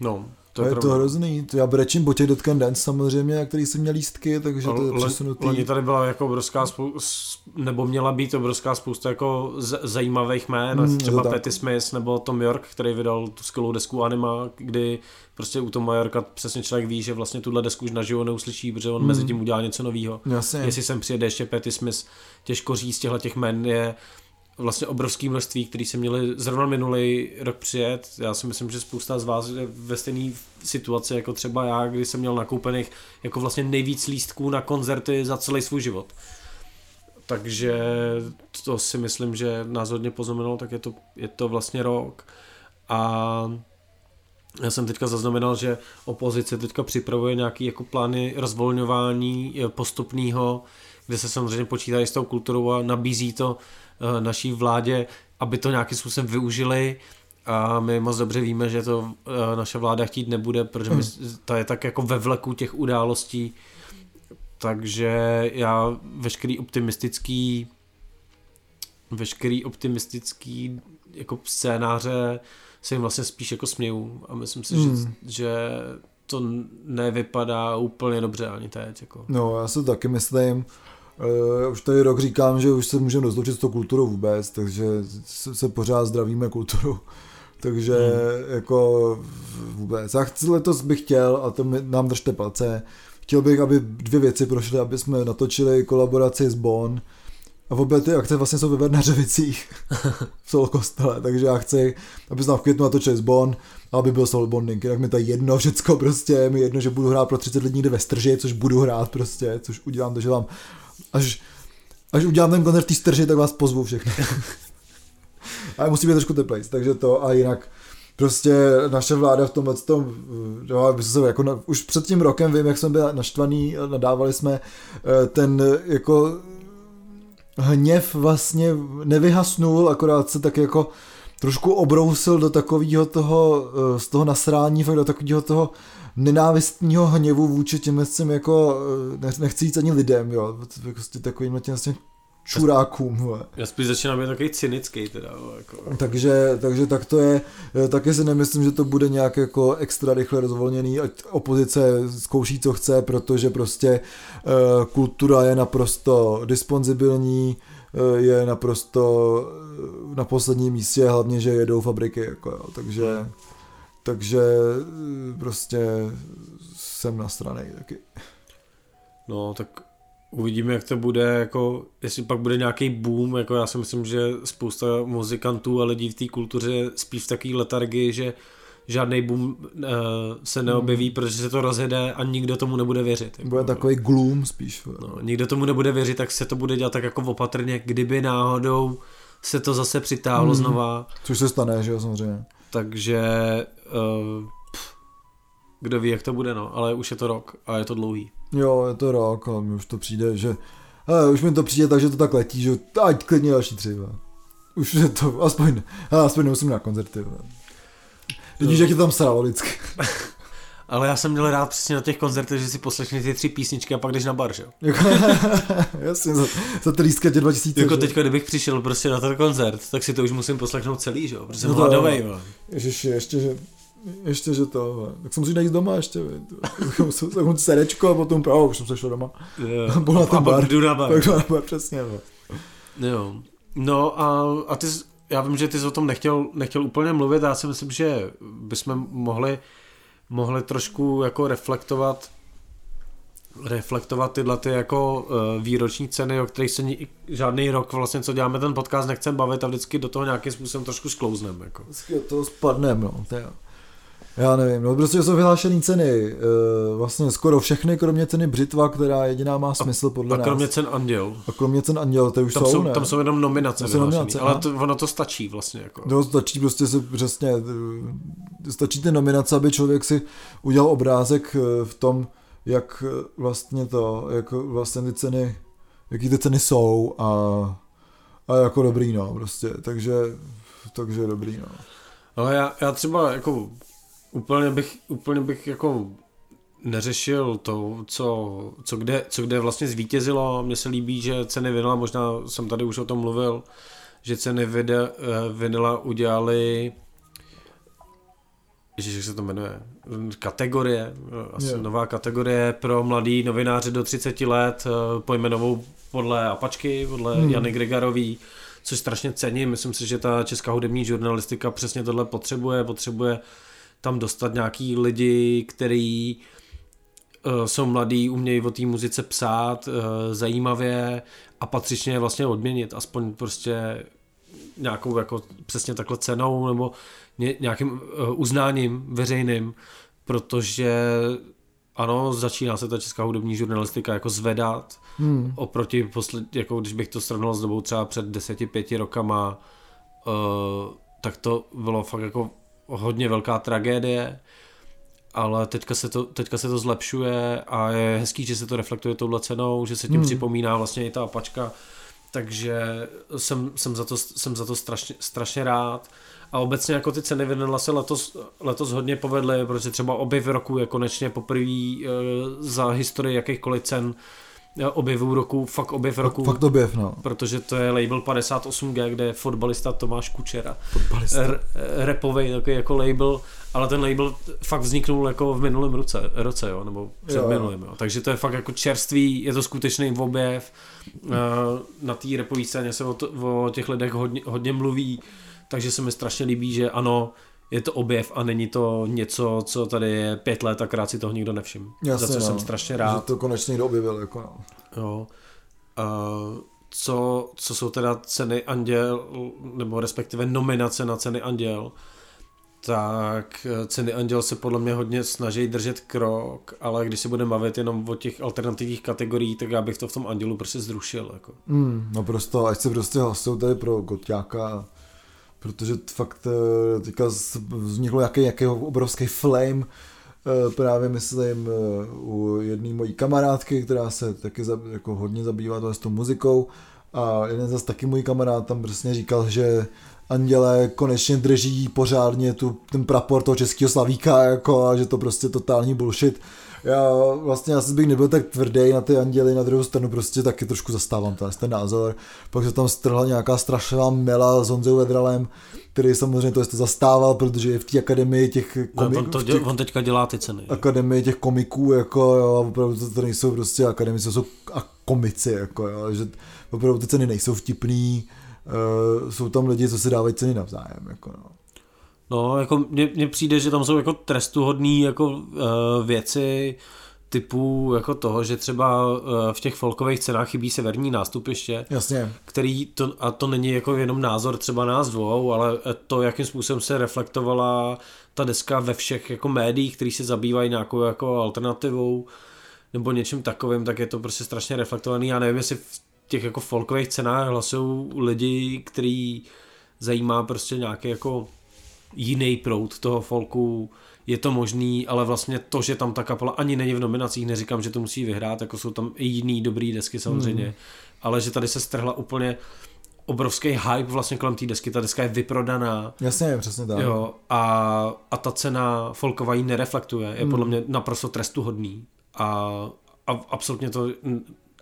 No, to je, je to hrozný. Já brečím po těch Dotken Dance samozřejmě, na který jsem měl lístky, takže to je přesunutý. Loni tady byla jako obrovská spousta, nebo měla být obrovská spousta jako z, zajímavých jmén, mm, třeba Patty Smith nebo Tom York, který vydal tu skvělou desku Anima, kdy prostě u Toma Yorka přesně člověk ví, že vlastně tuhle desku už naživo neuslyší, protože on mm. mezi tím udělá něco nového. Jestli sem přijede ještě Patty Smith, těžko říct, těchto těch jmen je vlastně obrovské množství, který se měli zrovna minulý rok přijet. Já si myslím, že spousta z vás je ve stejné situaci jako třeba já, kdy jsem měl nakoupených jako vlastně nejvíc lístků na koncerty za celý svůj život. Takže to si myslím, že nás hodně poznamenalo, tak je to, je to vlastně rok. A já jsem teďka zaznamenal, že opozice teďka připravuje nějaký jako plány rozvolňování postupného, kde se samozřejmě počítají s tou kulturou a nabízí to Eh, naší vládě, aby to nějakým způsobem využili a my moc dobře víme, že to eh, naše vláda chtít nebude, protože my, hmm. ta je tak jako ve vleku těch událostí, takže já veškerý optimistický veškerý optimistický jako scénáře se jim vlastně spíš jako směju a myslím si, hmm. že, že to nevypadá úplně dobře ani teď. Jako. No, já si taky myslím, Uh, už tady rok říkám, že už se můžeme rozloučit s tou kulturou vůbec, takže se, se pořád zdravíme kulturu. Takže hmm. jako vůbec. Já chci, letos bych chtěl, a to mi, nám držte palce, chtěl bych, aby dvě věci prošly, aby jsme natočili kolaboraci s Bon, a obě ty akce vlastně jsou ve Vernařevicích v Solo kostele, takže já chci, aby jsme v květnu natočili s Bon, a aby byl Soul Bonding, jinak mi to jedno všecko prostě, mi jedno, že budu hrát pro 30 lidí někde ve Strži, což budu hrát prostě, což udělám to, že vám až, až udělám ten koncert v strži, tak vás pozvu všechny. Ale musí být trošku teplejc, takže to a jinak prostě naše vláda v tomhle tom, no, se jako na, už před tím rokem vím, jak jsme byli naštvaný, nadávali jsme eh, ten jako hněv vlastně nevyhasnul, akorát se tak jako trošku obrousil do takového toho, eh, z toho nasrání, fakt do takového toho nenávistního hněvu vůči těm jako, eh, nechci jít ani lidem, jo, prostě takovým těm vlastně čurákům. Já spíš začínám být takový cynický teda. Jako. Takže, takže tak to je, eh, taky si nemyslím, že to bude nějak jako extra rychle rozvolněný, ať opozice zkouší, co chce, protože prostě uh, kultura je naprosto disponzibilní, uh, je naprosto na posledním místě, hlavně, že jedou fabriky, jako jo, takže, hmm. Takže prostě jsem na straně taky. No, tak Uvidíme, jak to bude, jako, jestli pak bude nějaký boom, jako já si myslím, že spousta muzikantů a lidí v té kultuře spí v takové letargii, že žádný boom uh, se neobjeví, hmm. protože se to rozjede a nikdo tomu nebude věřit. Jako, bude takový gloom spíš. No, nikdo tomu nebude věřit, tak se to bude dělat tak jako opatrně, kdyby náhodou se to zase přitáhlo hmm. znova. Což se stane, že jo, samozřejmě. Takže uh, kdo ví, jak to bude, no, ale už je to rok a je to dlouhý. Jo, je to rok a mi už to přijde, že hele, už mi to přijde tak, že to tak letí, že ať klidně další tři. Ve. Už je to, aspoň, hele, aspoň nemusím na koncerty. Vidíš, jak je tam sralo vždycky. Ale já jsem měl rád přesně na těch koncertech, že si poslechni ty tři písničky a pak jdeš na bar, že jo? Jasně, za, za ty lístky tě 2000. Jako teďka, kdybych přišel prostě na ten koncert, tak si to už musím poslechnout celý, že jo? Protože no jsem hladovej, jo. Ježiši, ještě, že ještě, že to, tak jsem musí najít doma ještě, jsem serečko a potom právě, už jsem se šel doma. Yeah. Byl na ten a bar. Jdu na bar. Pak jdu na bar, přesně. Jo. jo. No a, a ty, já vím, že ty jsi o tom nechtěl, nechtěl úplně mluvit, já si myslím, že bychom mohli, mohli trošku jako reflektovat reflektovat tyhle ty jako uh, výroční ceny, o kterých se ni, žádný rok vlastně, co děláme ten podcast, nechcem bavit a vždycky do toho nějakým způsobem trošku sklouznem. Jako. Vždycky do toho spadneme, no. To je. Já nevím, no prostě jsou vyhlášené ceny, uh, vlastně skoro všechny, kromě ceny Břitva, která jediná má smysl podle a nás. A kromě cen Anděl. A kromě cen Anděl, to už tam jsou, jsou ne? Tam jsou jenom nominace, jsou nominace ale to, ono to stačí vlastně. Jako. No stačí prostě se přesně, eh, stačí ty nominace, aby člověk si udělal obrázek eh, v tom, jak vlastně to, jak vlastně ty ceny, jaký ty ceny jsou a, a jako dobrý, no, prostě, takže, takže dobrý, no. Ale já, já třeba jako Úplně bych, úplně bych jako neřešil to, co, co, kde, co kde vlastně zvítězilo. Mně se líbí, že ceny vinila, možná jsem tady už o tom mluvil, že ceny vide, eh, vinila udělali Ježiš, jak se to jmenuje? Kategorie, asi yeah. nová kategorie pro mladý novináře do 30 let, eh, pojmenovou podle Apačky, podle hmm. Jany Gregarový, což strašně cením. Myslím si, že ta česká hudební žurnalistika přesně tohle potřebuje, potřebuje tam dostat nějaký lidi, který uh, jsou mladí, umějí o té muzice psát uh, zajímavě a patřičně vlastně odměnit, aspoň prostě nějakou jako přesně takhle cenou nebo ně, nějakým uh, uznáním veřejným, protože ano, začíná se ta česká hudební žurnalistika jako zvedat hmm. oproti posled, jako když bych to srovnal s dobou třeba před deseti, pěti rokama, uh, tak to bylo fakt jako hodně velká tragédie, ale teďka se, to, teďka se to zlepšuje a je hezký, že se to reflektuje touhle cenou, že se tím hmm. připomíná vlastně i ta pačka, takže jsem, jsem za to, jsem za to strašně, strašně rád. A obecně jako ty ceny Vinila se letos, letos hodně povedly, protože třeba objev roku je konečně poprvé e, za historii jakýchkoliv cen objevů roku, fakt objev roku. Fakt objev, no. Protože to je label 58G, kde je fotbalista Tomáš Kučera. Fotbalista. R- repovej takový jako label, ale ten label fakt vzniknul jako v minulém roce, roce jo, nebo před jo, minulým, jo. Takže to je fakt jako čerstvý, je to skutečný objev. Na té repové scéně se o, to, o těch lidech hodně, hodně mluví, takže se mi strašně líbí, že ano, je to objev a není to něco, co tady je pět let a krát si toho nikdo nevšim. Jasně, Za co no. jsem strašně rád. Že to konečně někdo objevil. Jako no. Jo. Uh, co, co jsou teda ceny Anděl, nebo respektive nominace na ceny Anděl, tak ceny Anděl se podle mě hodně snaží držet krok, ale když se budeme bavit jenom o těch alternativních kategoriích, tak já bych to v tom Andělu prostě zrušil. Jako. Mm, no prostě, ať se prostě hlasují tady pro Gotiáka protože fakt eh, teďka vzniklo jaký, jaký obrovský flame eh, právě myslím eh, u jedné mojí kamarádky, která se taky jako hodně zabývá s tou muzikou. A jeden zase taky můj kamarád tam přesně říkal, že Anděle konečně drží pořádně tu, ten prapor toho českého slavíka jako, a že to prostě totální bullshit já vlastně asi bych nebyl tak tvrdý na ty anděly, na druhou stranu prostě taky trošku zastávám ten, ten názor. Pak se tam strhla nějaká strašná mela s Honzou Vedralem, který samozřejmě to jste zastával, protože je v té akademii těch komiků. No, on, to děl, on teďka dělá ty ceny. Akademii těch komiků, jako jo, opravdu to, to nejsou prostě akademici, to jsou a komici, jako jo, že opravdu ty ceny nejsou vtipný, uh, jsou tam lidi, co se dávají ceny navzájem, jako no. No, jako mně, přijde, že tam jsou jako trestuhodné jako uh, věci typu jako toho, že třeba uh, v těch folkových cenách chybí severní nástupiště. Jasně. Který to, a to není jako jenom názor třeba nás dvou, ale to, jakým způsobem se reflektovala ta deska ve všech jako médiích, který se zabývají nějakou jako alternativou nebo něčím takovým, tak je to prostě strašně reflektovaný. Já nevím, jestli v těch jako folkových cenách hlasují lidi, který zajímá prostě nějaký jako jiný proud toho folku, je to možný, ale vlastně to, že tam ta kapela ani není v nominacích, neříkám, že to musí vyhrát, jako jsou tam i jiný dobrý desky samozřejmě, hmm. ale že tady se strhla úplně obrovský hype vlastně kolem té desky, ta deska je vyprodaná. Jasně, přesně tak. Jo, a, a ta cena folková ji nereflektuje, je hmm. podle mě naprosto trestuhodný a, a absolutně to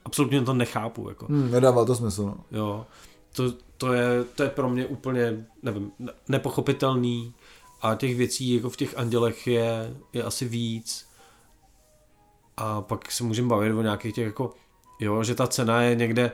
absolutně to nechápu. Jako. Hmm, nedává to smysl. No. Jo, to, to je, to je pro mě úplně, nevím, nepochopitelný a těch věcí jako v těch andělech je, je asi víc. A pak se můžeme bavit o nějakých těch jako, jo, že ta cena je někde,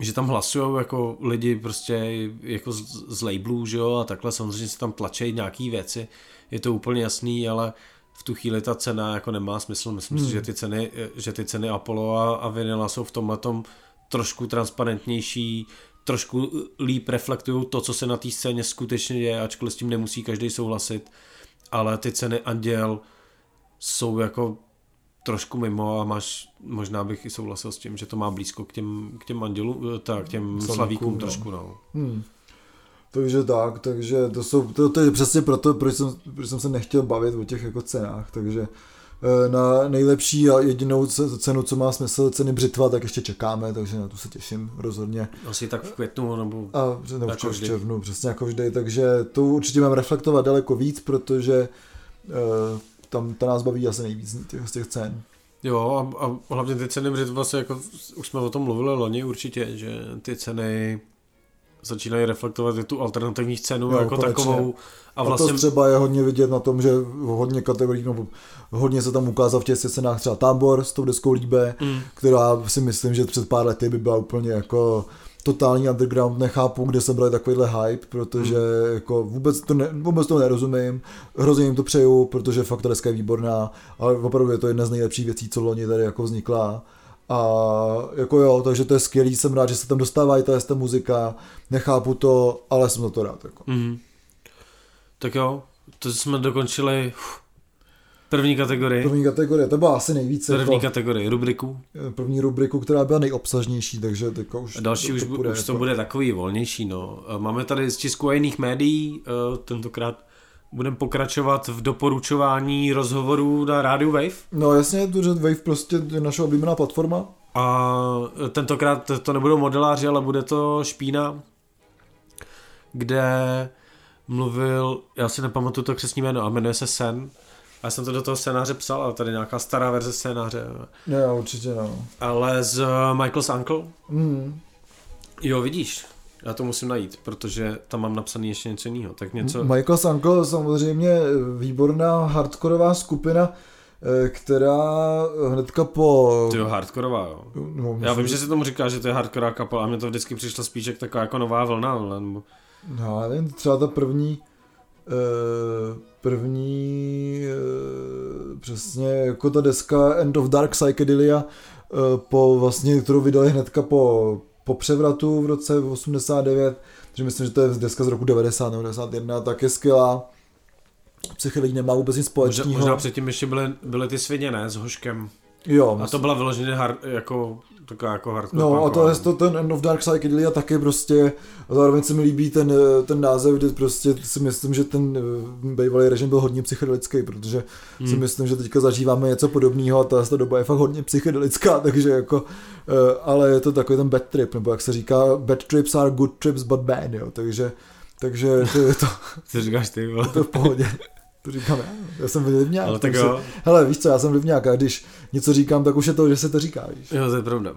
že tam hlasují jako lidi prostě jako z, z labelů, že jo, a takhle samozřejmě se tam tlačí nějaký věci, je to úplně jasný, ale v tu chvíli ta cena jako nemá smysl, myslím hmm. si, že ty ceny, že ty ceny Apollo a, a Vinila jsou v tomhle tom trošku transparentnější, trošku líp reflektují to, co se na té scéně skutečně děje, ačkoliv s tím nemusí každý souhlasit, ale ty ceny Anděl jsou jako trošku mimo a máš, možná bych i souhlasil s tím, že to má blízko k těm, k těm andělům, tak, k těm slavíkům, slavíkům no. trošku, no. Hmm. Takže tak, takže to jsou, to, to je přesně proto, proč jsem, proč jsem se nechtěl bavit o těch jako cenách, takže Eh, na nejlepší a jedinou cenu, co má smysl, ceny břitva, tak ještě čekáme, takže na to se těším rozhodně. Asi tak v květnu nebo, a, nebo jako v červnu, přesně jako vždy, takže to určitě mám reflektovat daleko víc, protože uh, tam ta nás baví asi nejvíc těch, z těch cen. Jo a, a hlavně ty ceny břitva se jako, už jsme o tom mluvili loni určitě, že ty ceny začínají reflektovat i tu alternativní cenu jo, jako konečně. takovou. A, vlastně... a to třeba je hodně vidět na tom, že hodně kategorií, no, hodně se tam ukázal v těch cenách třeba Tábor s tou deskou Líbe, mm. která si myslím, že před pár lety by byla úplně jako totální underground, nechápu, kde se brali takovýhle hype, protože mm. jako vůbec to, ne, vůbec to nerozumím, hrozně jim to přeju, protože fakt ta deska je výborná, ale opravdu je to jedna z nejlepších věcí, co loni tady jako vznikla. A jako jo, takže to je skvělý, jsem rád, že se tam dostává i ta muzika, nechápu to, ale jsem za to rád. Jako. Mm. Tak jo, to jsme dokončili první kategorii. První kategorie, to byla asi nejvíce. První jako, kategorii, rubriku. První rubriku, která byla nejobsažnější, takže teďka už A další to, už, to, bude, už to jako... bude takový volnější. No. Máme tady z Česku a jiných médií, uh, tentokrát budeme pokračovat v doporučování rozhovorů na rádiu Wave. No jasně, protože Wave prostě je naše oblíbená platforma. A tentokrát to nebudou modeláři, ale bude to Špína, kde mluvil, já si nepamatuju to křesní jméno, ale jmenuje se Sen. A já jsem to do toho scénáře psal, ale tady nějaká stará verze scénáře. Ne, určitě no. Ale z Michael's Uncle. Mm. Jo, vidíš, já to musím najít, protože tam mám napsaný ještě něco jiného. Tak něco... Michael's Uncle samozřejmě výborná hardkorová skupina, eh, která hnedka po... Ty jo, hardkorová, jo. No, Já vím, že se tomu říká, že to je hardkorová kapela a mně to vždycky přišlo spíš jak taková jako nová vlna, nebo... No, já nevím, třeba ta první, uh, první, uh, přesně jako ta deska End of Dark Psychedelia, po vlastně, kterou vydali hnedka po, po převratu v roce 89, takže myslím, že to je deska z roku 90 91, tak je skvělá. Psychedelia nemá vůbec nic společného. Možná, možná předtím ještě byly, byly ty svině, ne, s Hoškem. Jo. A to byla vyloženě hard, jako taková jako hardcore No a to je to, ten End of Dark Psychedelia taky prostě, a zároveň se mi líbí ten, eh, ten název, kdy prostě si myslím, že ten eh, bývalý režim byl hodně psychedelický, protože hmm. si myslím, že teďka zažíváme něco podobného a ta, ta doba je fakt hodně psychedelická, takže jako, eh, ale je to takový ten bad trip, nebo jak se říká, bad trips are good trips but bad, jo, takže, takže to je to, Co říkáš ty, vole? to je v pohodě. To říkám já, já jsem livňák. Ale tak jo. Hele, víš co, já jsem livňák a když něco říkám, tak už je to, že se to říká, víš. Jo, to je pravda.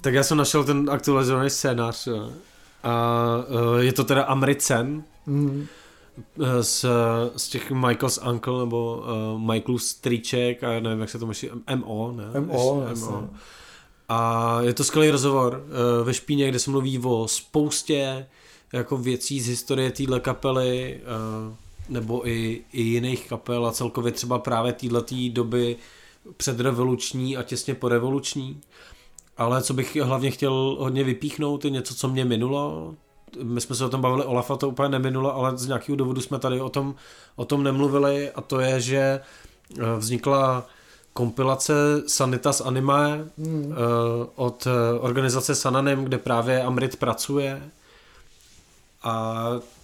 Tak já jsem našel ten aktualizovaný scénář jo. a uh, je to teda Amricen Mm. z, z těch Michael's Uncle nebo uh, Michaelův strýček a já nevím, jak se to myslí, MO, ne? MO, Ještě jasně. A je to skvělý rozhovor uh, ve Špíně, kde se mluví o spoustě jako věcí z historie téhle kapely uh, nebo i, i jiných kapel a celkově třeba právě této doby předrevoluční a těsně porevoluční. Ale co bych hlavně chtěl hodně vypíchnout, je něco, co mě minulo. My jsme se o tom bavili, Olafa to úplně neminulo, ale z nějakého důvodu jsme tady o tom, o tom nemluvili a to je, že eh, vznikla kompilace Sanitas Anime Mm. od eh, organizace Sananem, kde právě Amrit pracuje. A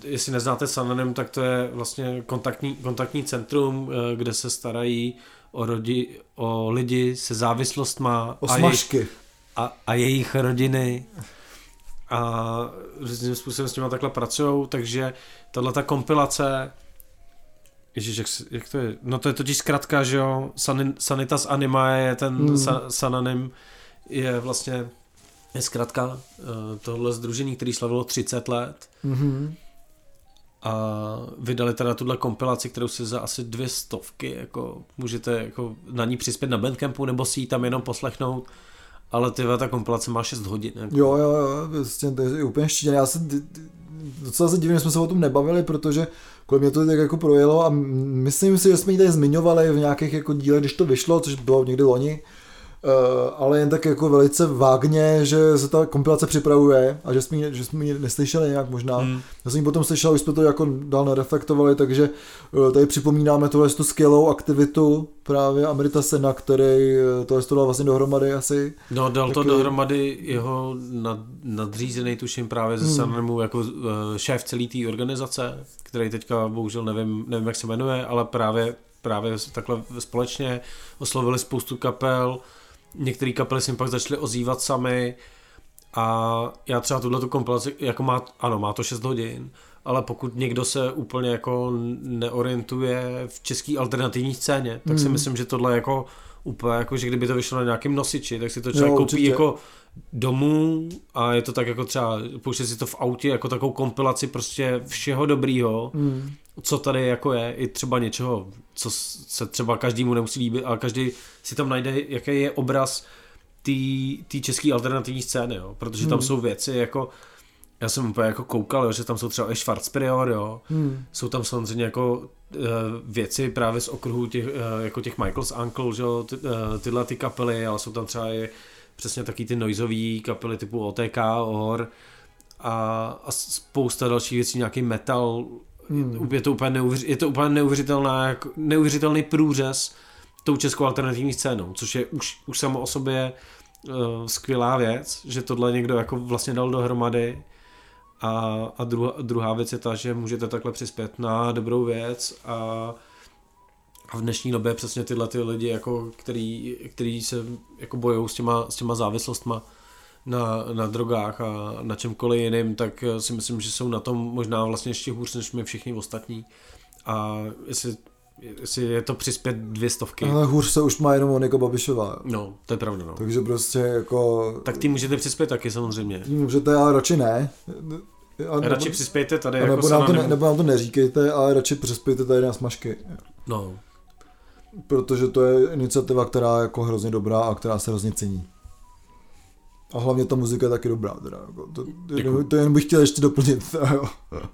jestli neznáte Sananem, tak to je vlastně kontaktní, kontaktní centrum, eh, kde se starají o, rodi, o lidi se závislostma O a, jejich, smažky. a, a jejich rodiny a různým způsobem s nimi takhle pracují, takže tahle ta kompilace Ježiš, jak, jak to je? No to je totiž zkratka, že jo, Sanitas Anima je ten Hmm. sa, Sananim, je vlastně je zkratka uh, tohle združení, který slavilo 30 let Mhm. a vydali teda tuhle kompilaci, kterou si za asi dvě stovky jako můžete jako na ní přispět na Bandcampu nebo si ji tam jenom poslechnout, ale ty ta kompilace má 6 hodin. Jako. Jo, jo, jo, vlastně to je úplně štítěné. Já se docela se divím, že jsme se o tom nebavili, protože kolem mě to tak jako projelo a myslím si, že jsme ji tady zmiňovali v nějakých jako dílech, když to vyšlo, což bylo někdy loni, ale jen tak jako velice vágně, že se ta kompilace připravuje a že jsme ji, že jsme ji neslyšeli nějak možná. Hmm. Já jsem ji potom slyšel, už jsme to jako dál nereflektovali, takže uh, tady připomínáme tohle tu skvělou aktivitu právě Amerita Sena, který uh, tohle to dal vlastně dohromady asi. No, dal to Taky- dohromady jeho nad, nadřízený, tuším právě ze Hmm. Sanremu jako šéf celé té organizace, který teďka bohužel nevím, nevím, jak se jmenuje, ale právě, právě takhle společně oslovili spoustu kapel, některé kapely si pak začaly ozývat sami a já třeba tuhle tu kompilaci, jako má, ano, má to 6 hodin, ale pokud někdo se úplně jako neorientuje v české alternativní scéně, tak si Hmm. myslím, že tohle je jako úplně jako, že kdyby to vyšlo na nějakém nosiči, tak si to člověk Jo, koupí určitě. jako domů a je to tak jako třeba, pouště si to v autě jako takovou kompilaci prostě všeho dobrýho, Hmm. co tady jako je, i třeba něčeho, co se třeba každému nemusí líbit, ale každý si tam najde, jaký je obraz té české alternativní scény, jo? protože tam Hmm. jsou věci jako, já jsem úplně jako koukal, jo, že tam jsou třeba i Schwarzprior, jo, Hmm. jsou tam samozřejmě jako uh, věci právě z okruhu těch, uh, jako těch Michael's Uncle, že jo, ty, uh, tyhle ty kapely, ale jsou tam třeba i přesně taky ty noizové kapely typu OTK, OR a, a spousta dalších věcí, nějaký metal, Hmm. je to úplně, neuvěř, je to úplně neuvěřitelná, jako, neuvěřitelný průřez tou českou alternativní scénou, což je už, už samo o sobě uh, skvělá věc, že tohle někdo jako vlastně dal dohromady a, a druhá, druhá věc je ta, že můžete takhle přispět na dobrou věc a, a v dnešní době přesně tyhle ty lidi, jako, který, který se jako bojou s těma, s těma závislostma na, na drogách a na čemkoliv jiným, tak si myslím, že jsou na tom možná vlastně ještě hůř než my všichni ostatní. A jestli, jestli je to přispět dvě stovky, Ale hůř se už má jenom Monika Babišová. no, to je pravda, no. Takže prostě jako... Tak ty můžete přispět taky samozřejmě. Můžete, ale radši ne. A nebo, Radši přispějte tady jako nebo, nám to, ne, synonym. nebo nám to neříkejte, ale radši přispějte tady na smažky. No, Protože to je iniciativa, která je jako hrozně dobrá a která se hrozně cení. A hlavně ta muzika je taky dobrá. Teda, jako, to, Děkuju. to, jen bych chtěl ještě doplnit. Jo.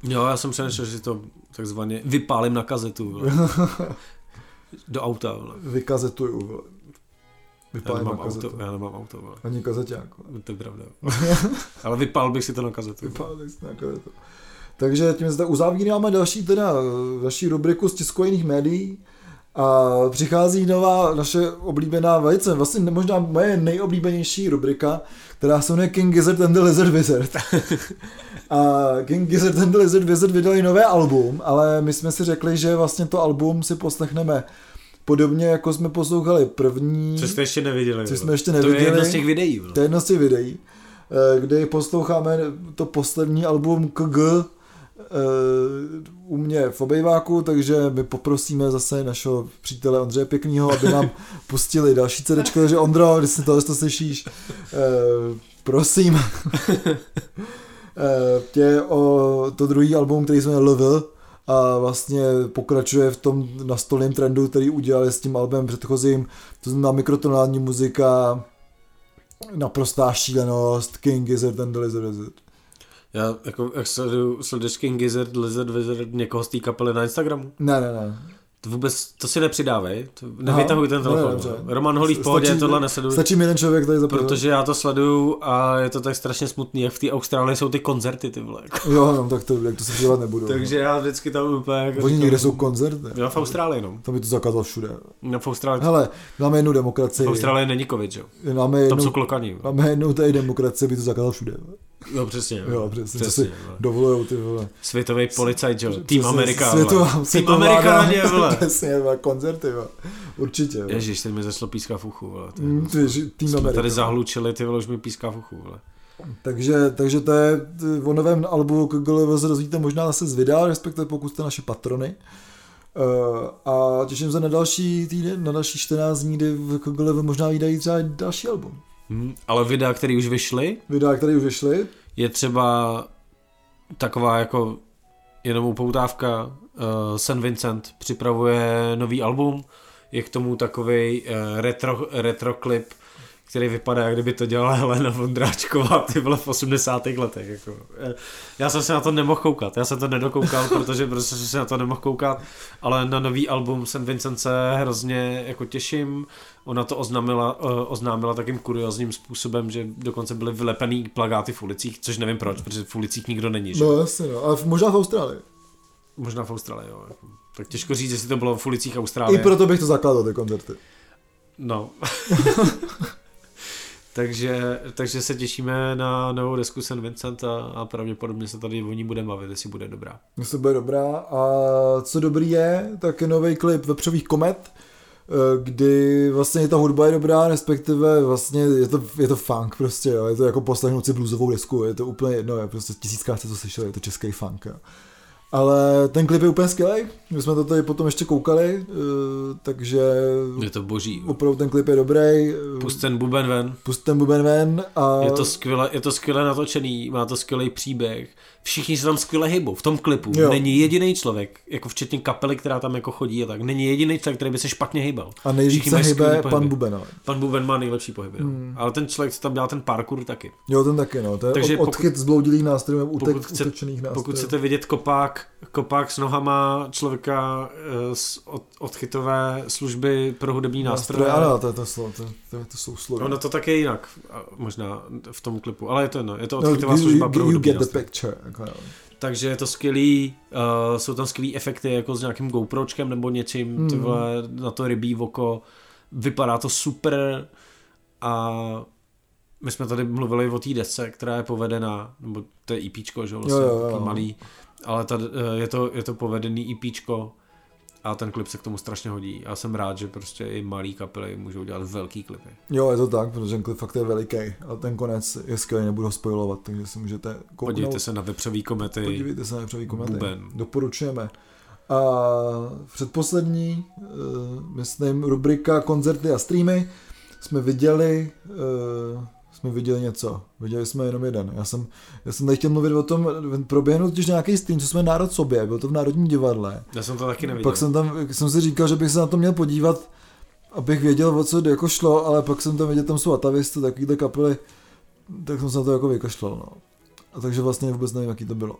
jo, já jsem přemýšlel, že si to takzvaně vypálím na kazetu. Vole. Do auta. Vole. Vykazetuju. vole. Já Vypálím na nemám kazetu. auto, já nemám auto. Vole. Ani kazeťák. vole. To je pravda. Ale vypál bych si to na kazetu. Vypálil jsi na kazetu. Takže tím zde uzavíráme další teda, další rubriku z tiskojených médií A přichází nová naše oblíbená velice, vlastně možná moje nejoblíbenější rubrika, která se jmenuje King Gizzard and the Lizard Wizard. a King Gizzard and the Lizard Wizard vydali nové album, ale my jsme si řekli, že vlastně to album si poslechneme podobně jako jsme poslouchali první. Co jste ještě neviděli. Co jsme ještě neviděli. To je jedno z těch videí. Bro. To je jedno z těch videí, kde posloucháme to poslední album KG u mě v obejváku, takže my poprosíme zase našeho přítele Ondřeje Pěknýho, aby nám pustili další CD, takže Ondro, když si tohle to slyšíš, eh, prosím, tě o to druhý album, který se jmenuje LV, a vlastně pokračuje v tom nastolném trendu, který udělali s tím albem předchozím, to znamená mikrotonální muzika, naprostá šílenost, King Gizzard and the Lizard. Wizard. Já jako, jak sleduju, sleduješ King Gizzard, Lizard Wizard někoho z té kapely na Instagramu? Ne, ne, ne. To vůbec, to si nepřidávej, to, nevytahuj ten telefon. Ne, Roman Holý v pohodě, stačí, tohle nesleduj. Stačí mi jeden člověk tady zaprvé. Protože já to sleduju a je to tak strašně smutný, jak v té Austrálii jsou ty koncerty, ty vole. Jo, no, tak to, jak to se přidávat nebudu. Takže no. já vždycky tam úplně... Jako Oni někde jsou koncerty. Jo, v Austrálii, no. Tam by to zakázal všude. No, v Austrálii. Hele, máme jednu demokracii. V Austrálii není covid, jo. Máme jednu, tam jsou klokani. Máme jednu tady demokracii, by to zakázal všude. No přesně. Jo, přesně, přesně si dovolujou ty vole. Světový policajt, jo. Tým Amerika, Světová, Tým Amerika na ně, vole. Přesně, vole, koncerty, vole. Určitě, vole. Ježiš, teď mi začalo píská v uchu, vole. Mm, ty, tým Jsme Amerika. tady zahlučili, ty vole, už mi píská v uchu, vole. Takže, takže to je o novém albu KGLV se dozvíte možná zase z videa, respektive pokud jste naše patrony. Uh, a těším se na další týden, na další 14 dní, kdy v KGLV možná vydají třeba další album. Hmm, ale videa, které už vyšly, Videa, které už vyšly, je třeba taková jako jenom upoutávka. Uh, St. Vincent připravuje nový album, je k tomu takový uh, retro, retro klip, který vypadá, jak kdyby to dělala Helena Vondráčková, ty byla v 80. letech. Jako. Já jsem se na to nemohl koukat, já jsem to nedokoukal, protože prostě jsem se na to nemohl koukat, ale na nový album St. Vincent se hrozně jako těším. Ona to oznámila, uh, oznámila takým kuriozním způsobem, že dokonce byly vylepený plagáty v ulicích, což nevím proč, protože v ulicích nikdo není. Že? no jasně, no, ale možná v Austrálii. Možná v Austrálii, jo. Tak těžko říct, jestli to bylo v ulicích Austrálie. I proto bych to zakládal, ty koncerty. No. takže, takže se těšíme na novou desku St. Vincent a, a pravděpodobně se tady o ní budeme bavit, jestli bude dobrá. Jestli bude dobrá. A co dobrý je, tak je nový klip Vepřových komet, kdy vlastně ta hudba je dobrá, respektive vlastně je to, je to funk prostě, jo. je to jako poslechnout si bluesovou desku, je to úplně jedno, je prostě tisíckrát jste to slyšeli, je to český funk. Jo. Ale ten klip je úplně skvělý. My jsme to tady potom ještě koukali, takže... Je to boží. Opravdu ten klip je dobrý. Pust ten buben ven. Pust ten buben ven. A... Je to skvěle, je to skvěle natočený, má to skvělý příběh. Všichni se tam skvěle hybou. V tom klipu jo. není jediný člověk, jako včetně kapely, která tam jako chodí a tak, není jediný člověk, který by se špatně hýbal. A nejvíc se hýbe pan Buben. Ale. Pan Buben má nejlepší pohyby. Hmm. Ale ten člověk, co tam dělá ten parkour taky. Jo, ten taky, no. To je Takže od, odchyt pokud, zbloudilých nástrojů, útek, pokud chce, nástrojů. Pokud chcete vidět kopák, kopák s nohama člověka z od, odchytové služby pro hudební nástroje. Ano, to, je to, slovo, to, to, to jsou slovy. Ono to také jinak, možná v tom klipu, ale je to jedno, je to odchytová no, služba you, pro hudební you Jako, takže je to skvělý, uh, jsou tam skvělý efekty jako s nějakým GoPročkem nebo něčím, mm. tyhle, na to rybí oko, vypadá to super a my jsme tady mluvili o té desce, která je povedená, nebo to je EPčko, že vlastně, jo, jo, jo. malý, ale ta, je, to, je to povedený EPčko a ten klip se k tomu strašně hodí. Já jsem rád, že prostě i malý kapely můžou dělat velký klipy. Jo, je to tak, protože ten klip fakt je veliký a ten konec je skvělý, nebudu ho spojovat, takže si můžete kouknout. Podívejte se na vepřový komety. Podívejte se na vepřový komety. Buben. Doporučujeme. A předposlední, uh, myslím, rubrika koncerty a streamy jsme viděli uh, jsme viděli něco. Viděli jsme jenom jeden. Já jsem, já jsem tady chtěl mluvit o tom, proběhnout totiž nějaký stream, co jsme národ sobě, byl to v Národním divadle. Já jsem to taky neviděl. Pak jsem tam, jsem si říkal, že bych se na to měl podívat, abych věděl, o co jako šlo, ale pak jsem tam viděl, tam jsou atavisty, takovýhle kapely, tak jsem se na to jako vykašlal, no. A takže vlastně vůbec nevím, jaký to bylo.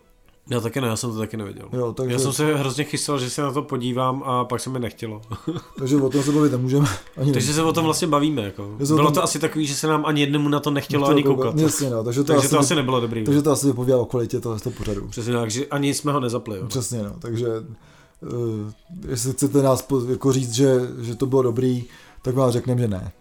Já taky ne, já jsem to taky neviděl. Jo, takže... Já jsem se hrozně chystal, že se na to podívám a pak se mi nechtělo. takže o tom se bavit nemůžeme. Ani takže se o tom vlastně bavíme. Jako. Bylo tom... to asi takový, že se nám ani jednomu na to nechtělo, nechtělo ani koukat. koukat. Jasně, no, takže to, takže asi, to asi nebylo dobrý. Takže to asi vypovídá o kvalitě toho, toho pořadu. Přesně tak, že ani jsme ho nezapli. Jo. Přesně, no, takže uh, jestli chcete nás po, jako říct, že, že to bylo dobrý, tak vám řekneme, že ne.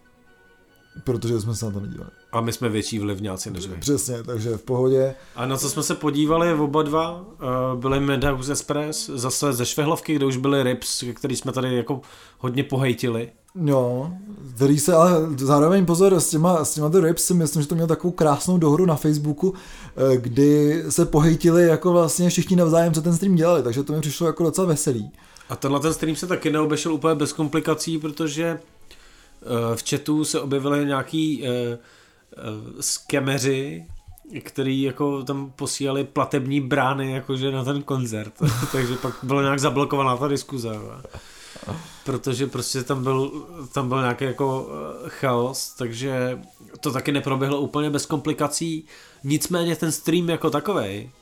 Protože jsme se na to nedívali. A my jsme větší vlivňáci než vy. Přesně, takže v pohodě. A na co jsme se podívali oba dva, uh, byly Madhouse Express, zase ze Švehlovky, kde už byly Rips, který jsme tady jako hodně pohejtili. Jo, který se ale zároveň pozor, s těma, s těma The Rips si myslím, že to měl takovou krásnou dohodu na Facebooku, eh, kdy se pohejtili jako vlastně všichni navzájem, co ten stream dělali, takže to mi přišlo jako docela veselý. A tenhle ten stream se taky neobešel úplně bez komplikací, protože eh, v chatu se objevily nějaký uh, skemeři, který jako tam posílali platební brány jakože na ten koncert. Takže pak byla nějak zablokovaná ta diskuze. Protože prostě tam byl, tam byl nějaký jako eh, chaos, takže to taky neproběhlo úplně bez komplikací. Nicméně ten stream jako takový Eh,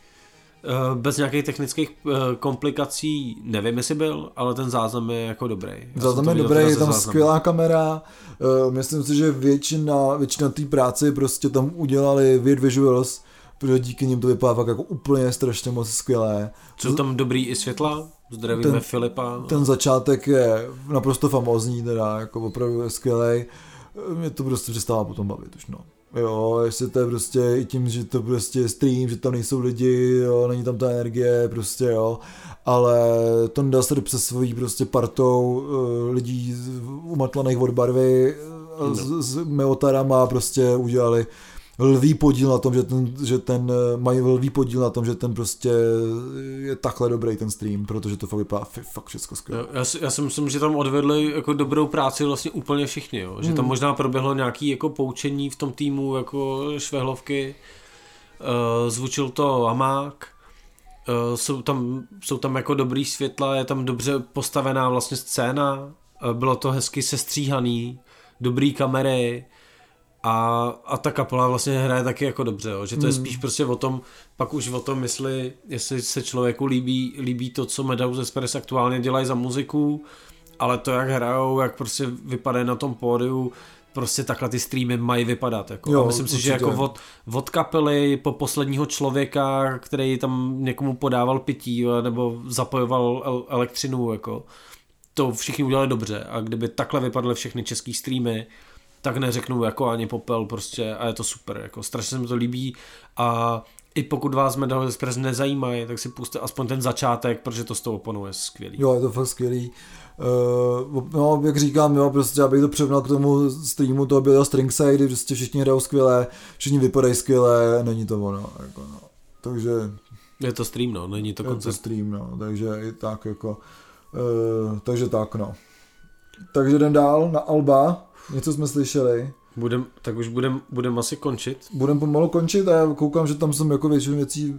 bez nějakých technických uh, komplikací, nevím, jestli byl, ale ten záznam je jako dobrý. Já záznam je dobrý, je tam záznam. skvělá kamera, uh, myslím si, že většina, většina té práce prostě tam udělali weird visuals, protože díky nim to vypadá fakt jako úplně strašně moc skvělé. Jsou tam dobrý i světla? Zdravíme ten, Filipa. Ten začátek je naprosto famózní, teda jako opravdu je skvělý. Mě to prostě přestává potom bavit už, no. Jo, jestli to je prostě i tím, že to prostě stream, že tam nejsou lidi, jo, není tam ta energie, prostě jo, ale Tonda se přes svojí prostě partou uh, lidí umatlaných od barvy uh, no. s, s Meotarama prostě udělali lví podíl na tom, že ten, že ten mají lví podíl na tom, že ten prostě je takhle dobrý ten stream, protože to fakt vypadá fakt všechno skvěle. Já, já si myslím, že tam odvedli jako dobrou práci vlastně úplně všichni, jo? že tam hmm. možná proběhlo nějaký jako poučení v tom týmu jako švehlovky, uh, zvučil to Amák, uh, jsou, tam, jsou tam jako dobrý světla, je tam dobře postavená vlastně scéna, bylo to hezky sestříhaný, dobrý kamery, a, a ta kapela vlastně hraje taky jako dobře, jo? že to je hmm. spíš prostě o tom, pak už o tom, jestli, jestli se člověku líbí, líbí to, co Meadows Express aktuálně dělají za muziku, ale to, jak hrajou, jak prostě vypadají na tom pódiu, prostě takhle ty streamy mají vypadat. Jako. Jo, a myslím určitě. si, že jako od, od kapely po posledního člověka, který tam někomu podával pití nebo zapojoval el- elektřinu, jako, to všichni udělali dobře. A kdyby takhle vypadly všechny český streamy, tak neřeknu jako ani popel prostě a je to super, jako strašně se mi to líbí a i pokud vás Medal Express nezajímají, tak si puste aspoň ten začátek, protože to s tou oponou je skvělý. Jo, je to fakt skvělý. Uh, no, jak říkám, jo, prostě abych to převnal k tomu streamu toho bylo Stringside, kdy prostě všichni hrajou skvěle, všichni vypadají skvěle, není to ono, jako no. Takže... Je to stream, no, není to koncert. Je to stream, no, takže i tak jako, uh, takže tak, no. Takže jdem dál na Alba. Něco jsme slyšeli. Budem, tak už budem, budem asi končit. Budem pomalu končit a já koukám, že tam jsem jako většinu věcí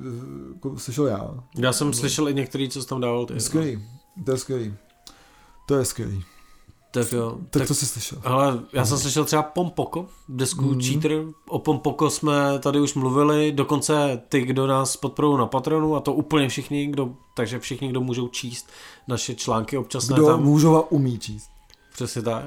jako slyšel já. Já jsem slyšel i některý, co jsi tam dával ty. Skvělý, to je skvělý. To je skvělý. Tak jo. Tak, tak co jsi slyšel? Ale já jsem slyšel třeba Pompoko, desku mm. Cheater. O Pompoko jsme tady už mluvili, dokonce ty, kdo nás podporují na Patronu, a to úplně všichni, kdo, takže všichni, kdo můžou číst naše články občas. Kdo tam, můžou a umí číst. Přesně tak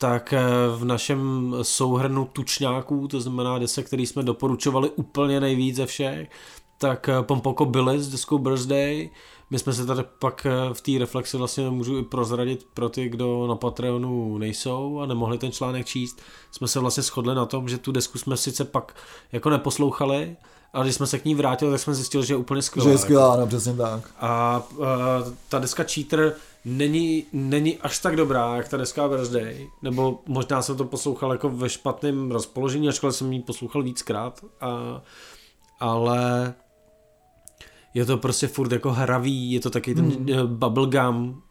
tak eh, v našem souhrnu tučňáků, to znamená desek, který jsme doporučovali úplně nejvíc ze všech, tak eh, Pompoko byli s deskou Birthday. My jsme se tady pak eh, v té reflexi vlastně můžu i prozradit pro ty, kdo na Patreonu nejsou a nemohli ten článek číst. Jsme se vlastně shodli na tom, že tu desku jsme sice pak jako neposlouchali, ale když jsme se k ní vrátili, tak jsme zjistili, že je úplně skvělá. Že je skvělá, no přesně tak. A, a ta deska Cheater není, není až tak dobrá, jak ta deska Birthday, nebo možná jsem to poslouchal jako ve špatném rozpoložení, ačkoliv jsem ji poslouchal víckrát, a, ale je to prostě furt jako hravý, je to taky ten hmm. Eh, bubblegum,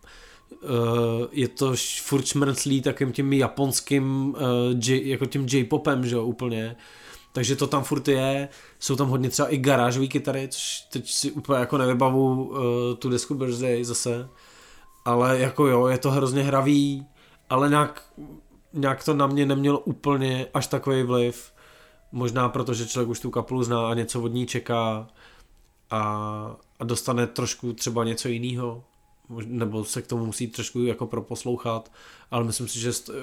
Uh, je to furt šmrclý takým tím japonským, uh, J, jako tím J-popem, že jo, úplně. Takže to tam furt je, jsou tam hodně třeba i garážové kytary, což teď si úplně jako nevybavu uh, tu desku Birthday zase ale jako jo, je to hrozně hravý, ale nějak, nějak to na mě nemělo úplně až takový vliv. Možná protože člověk už tu kapelu zná a něco od ní čeká a, a dostane trošku třeba něco jiného, nebo se k tomu musí trošku jako proposlouchat, ale myslím si, že st, uh,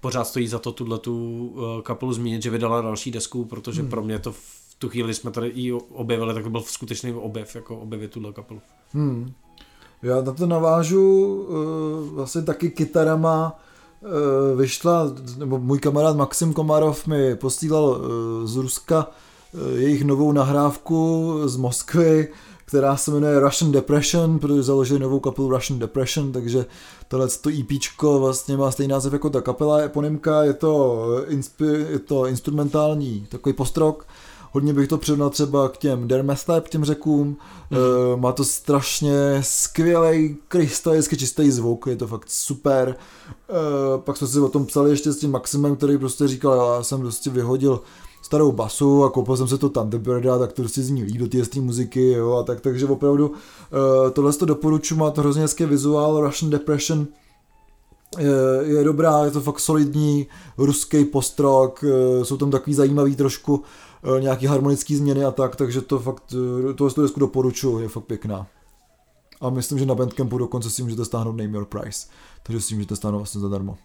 pořád stojí za to tuhle tu uh, kapelu zmínit, že vydala další desku, protože hmm. pro mě to v tu chvíli jsme tady i objevili, tak to byl skutečný objev, jako objevit tuhle kapelu. Hmm. Já na to navážu uh, vlastně taky kytarama uh, vyšla, nebo můj kamarád Maxim Komarov mi posílal uh, z Ruska jejich novou nahrávku z Moskvy, která se jmenuje Russian Depression, protože založili novou kapelu Russian Depression, takže tohle to EPčko vlastně má stejný název jako ta kapela eponymka, je to, inspi, je to instrumentální takový postrok, hodně bych to přirovnal třeba k těm Dermestep, těm řekům, mm-hmm. má to strašně skvělý, krystalicky čistý zvuk, je to fakt super. Uh, pak jsme si o tom psali ještě s tím Maximem, který prostě říkal, já jsem prostě vyhodil starou basu a koupil jsem se to Thunderbirda, tak to prostě zní líp do té muziky, jo, a tak, takže opravdu uh, tohle to doporučuji, má to hrozně hezký vizuál, Russian Depression, je, je dobrá, je to fakt solidní ruský postrok, jsou tam takový zajímavý trošku nějaký harmonický změny a tak, takže to fakt, tohle desku doporučuji, je fakt pěkná. A myslím, že na Bandcampu dokonce si můžete stáhnout Name Your Price, takže si můžete stáhnout vlastně zadarmo.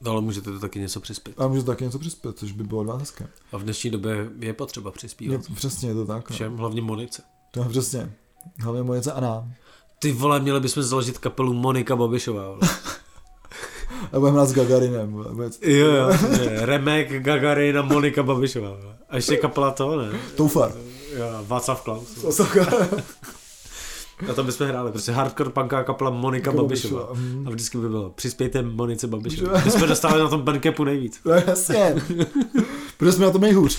No, ale můžete to taky něco přispět. A můžete taky něco přispět, což by bylo dva hezké. A v dnešní době je potřeba přispívat. Je, přesně, je to tak. No. Všem, hlavně Monice. To je přesně. Hlavně Monice a nám. Ty vole, měli bychom založit kapelu Monika Babišová. A budeme hrát s Gagarinem. Vole. Jo, jo. Remek, Gagarin a Monika Babišová. A ještě kapela to, ne? Toufar. Jo, Václav Klaus. A to bychom hráli, prostě hardcore punká kapela Monika Babišová. A vždycky by bylo, přispějte Monice Babišové. My jsme dostali na tom bandcapu nejvíc. No jasně. Protože jsme na tom nejhůř.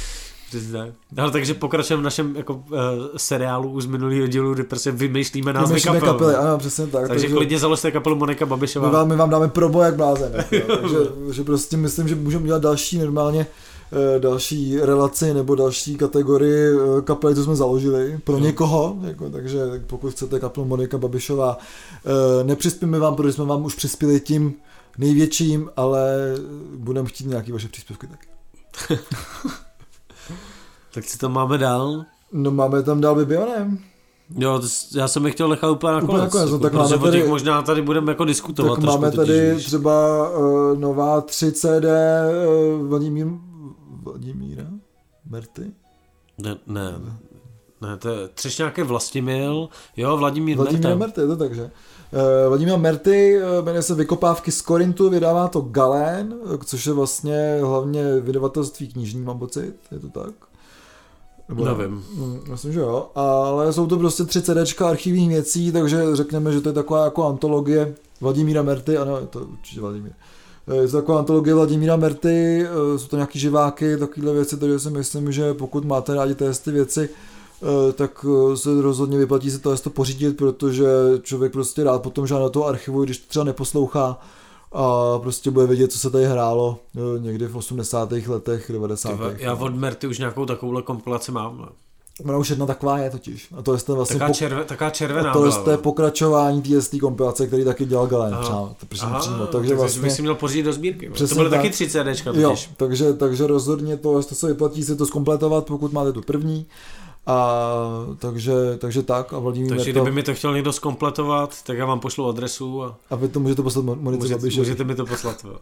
Přesně. Ale takže pokračujeme v našem jako, uh, seriálu už z minulého dílu, kdy prostě vymýšlíme názvy kapel. kapely. Ano, přesně tak. Takže, takže klidně založte kapelu Monika Babišová. My vám, my vám dáme probo jak blázen. Jako, takže že prostě myslím, že můžeme dělat další normálně Eh, další relaci nebo další kategorii eh, kapely, co jsme založili pro někoho, jako, takže pokud chcete kapelu Monika Babišová, nepřispíme vám, protože jsme vám už přispěli tím největším, ale budeme chtít nějaký vaše příspěvky taky. tak si to máme dál? No máme tam dál Bibionem. Jo, já jsem je chtěl nechat úplně nakonec. Úplně nakonec no, tak máme tady, možná tady budeme jako diskutovat. Tak máme tady totiž, třeba uh, nová 3 CD uh, Vladimír Vladimíra Merty? Ne, ne, ne, to je Třešňák je Vlastimil, jo, Vladimír Vladimír. Merty, je to takže. Uh, Vladimír Merty jmenuje se Vykopávky z Korintu, vydává to Galén, což je vlastně hlavně vydavatelství knižní, mám pocit, je to tak? Nebo, Nevím. Hm, myslím, že jo, ale jsou to prostě tři CDčka archivních věcí, takže řekněme, že to je taková jako antologie Vladimíra Merty, ano, je to určitě Vladimír. Eh, je to taková antologie Vladimíra Merty, eh, jsou to nějaký živáky, takovéhle věci, takže si myslím, že pokud máte rádi ty věci, eh, tak se rozhodně vyplatí si to pořídit, protože člověk prostě rád potom žádá do toho archivu, když to třeba neposlouchá a prostě bude vědět, co se tady hrálo někdy v 80. letech, 90. Já od Merty už nějakou takovouhle kompilaci mám. Ne? No. Ona už jedna taková je totiž. A to je vlastně taká, červe, taká červená. A to je no. pokračování té kompilace, který taky dělal Galen Aha. Aha, přímo. Takže, takže vlastně, bych si měl pořídit do sbírky. to byly tak. taky 3 CDčka Jo, takže, takže rozhodně to, to se vyplatí si to zkompletovat, pokud máte tu první. A takže, takže tak. A Vladimír takže to... kdyby mi to chtěl někdo zkompletovat, tak já vám pošlu adresu. A, a vy to můžete poslat Monice můžete, můžete mi to poslat.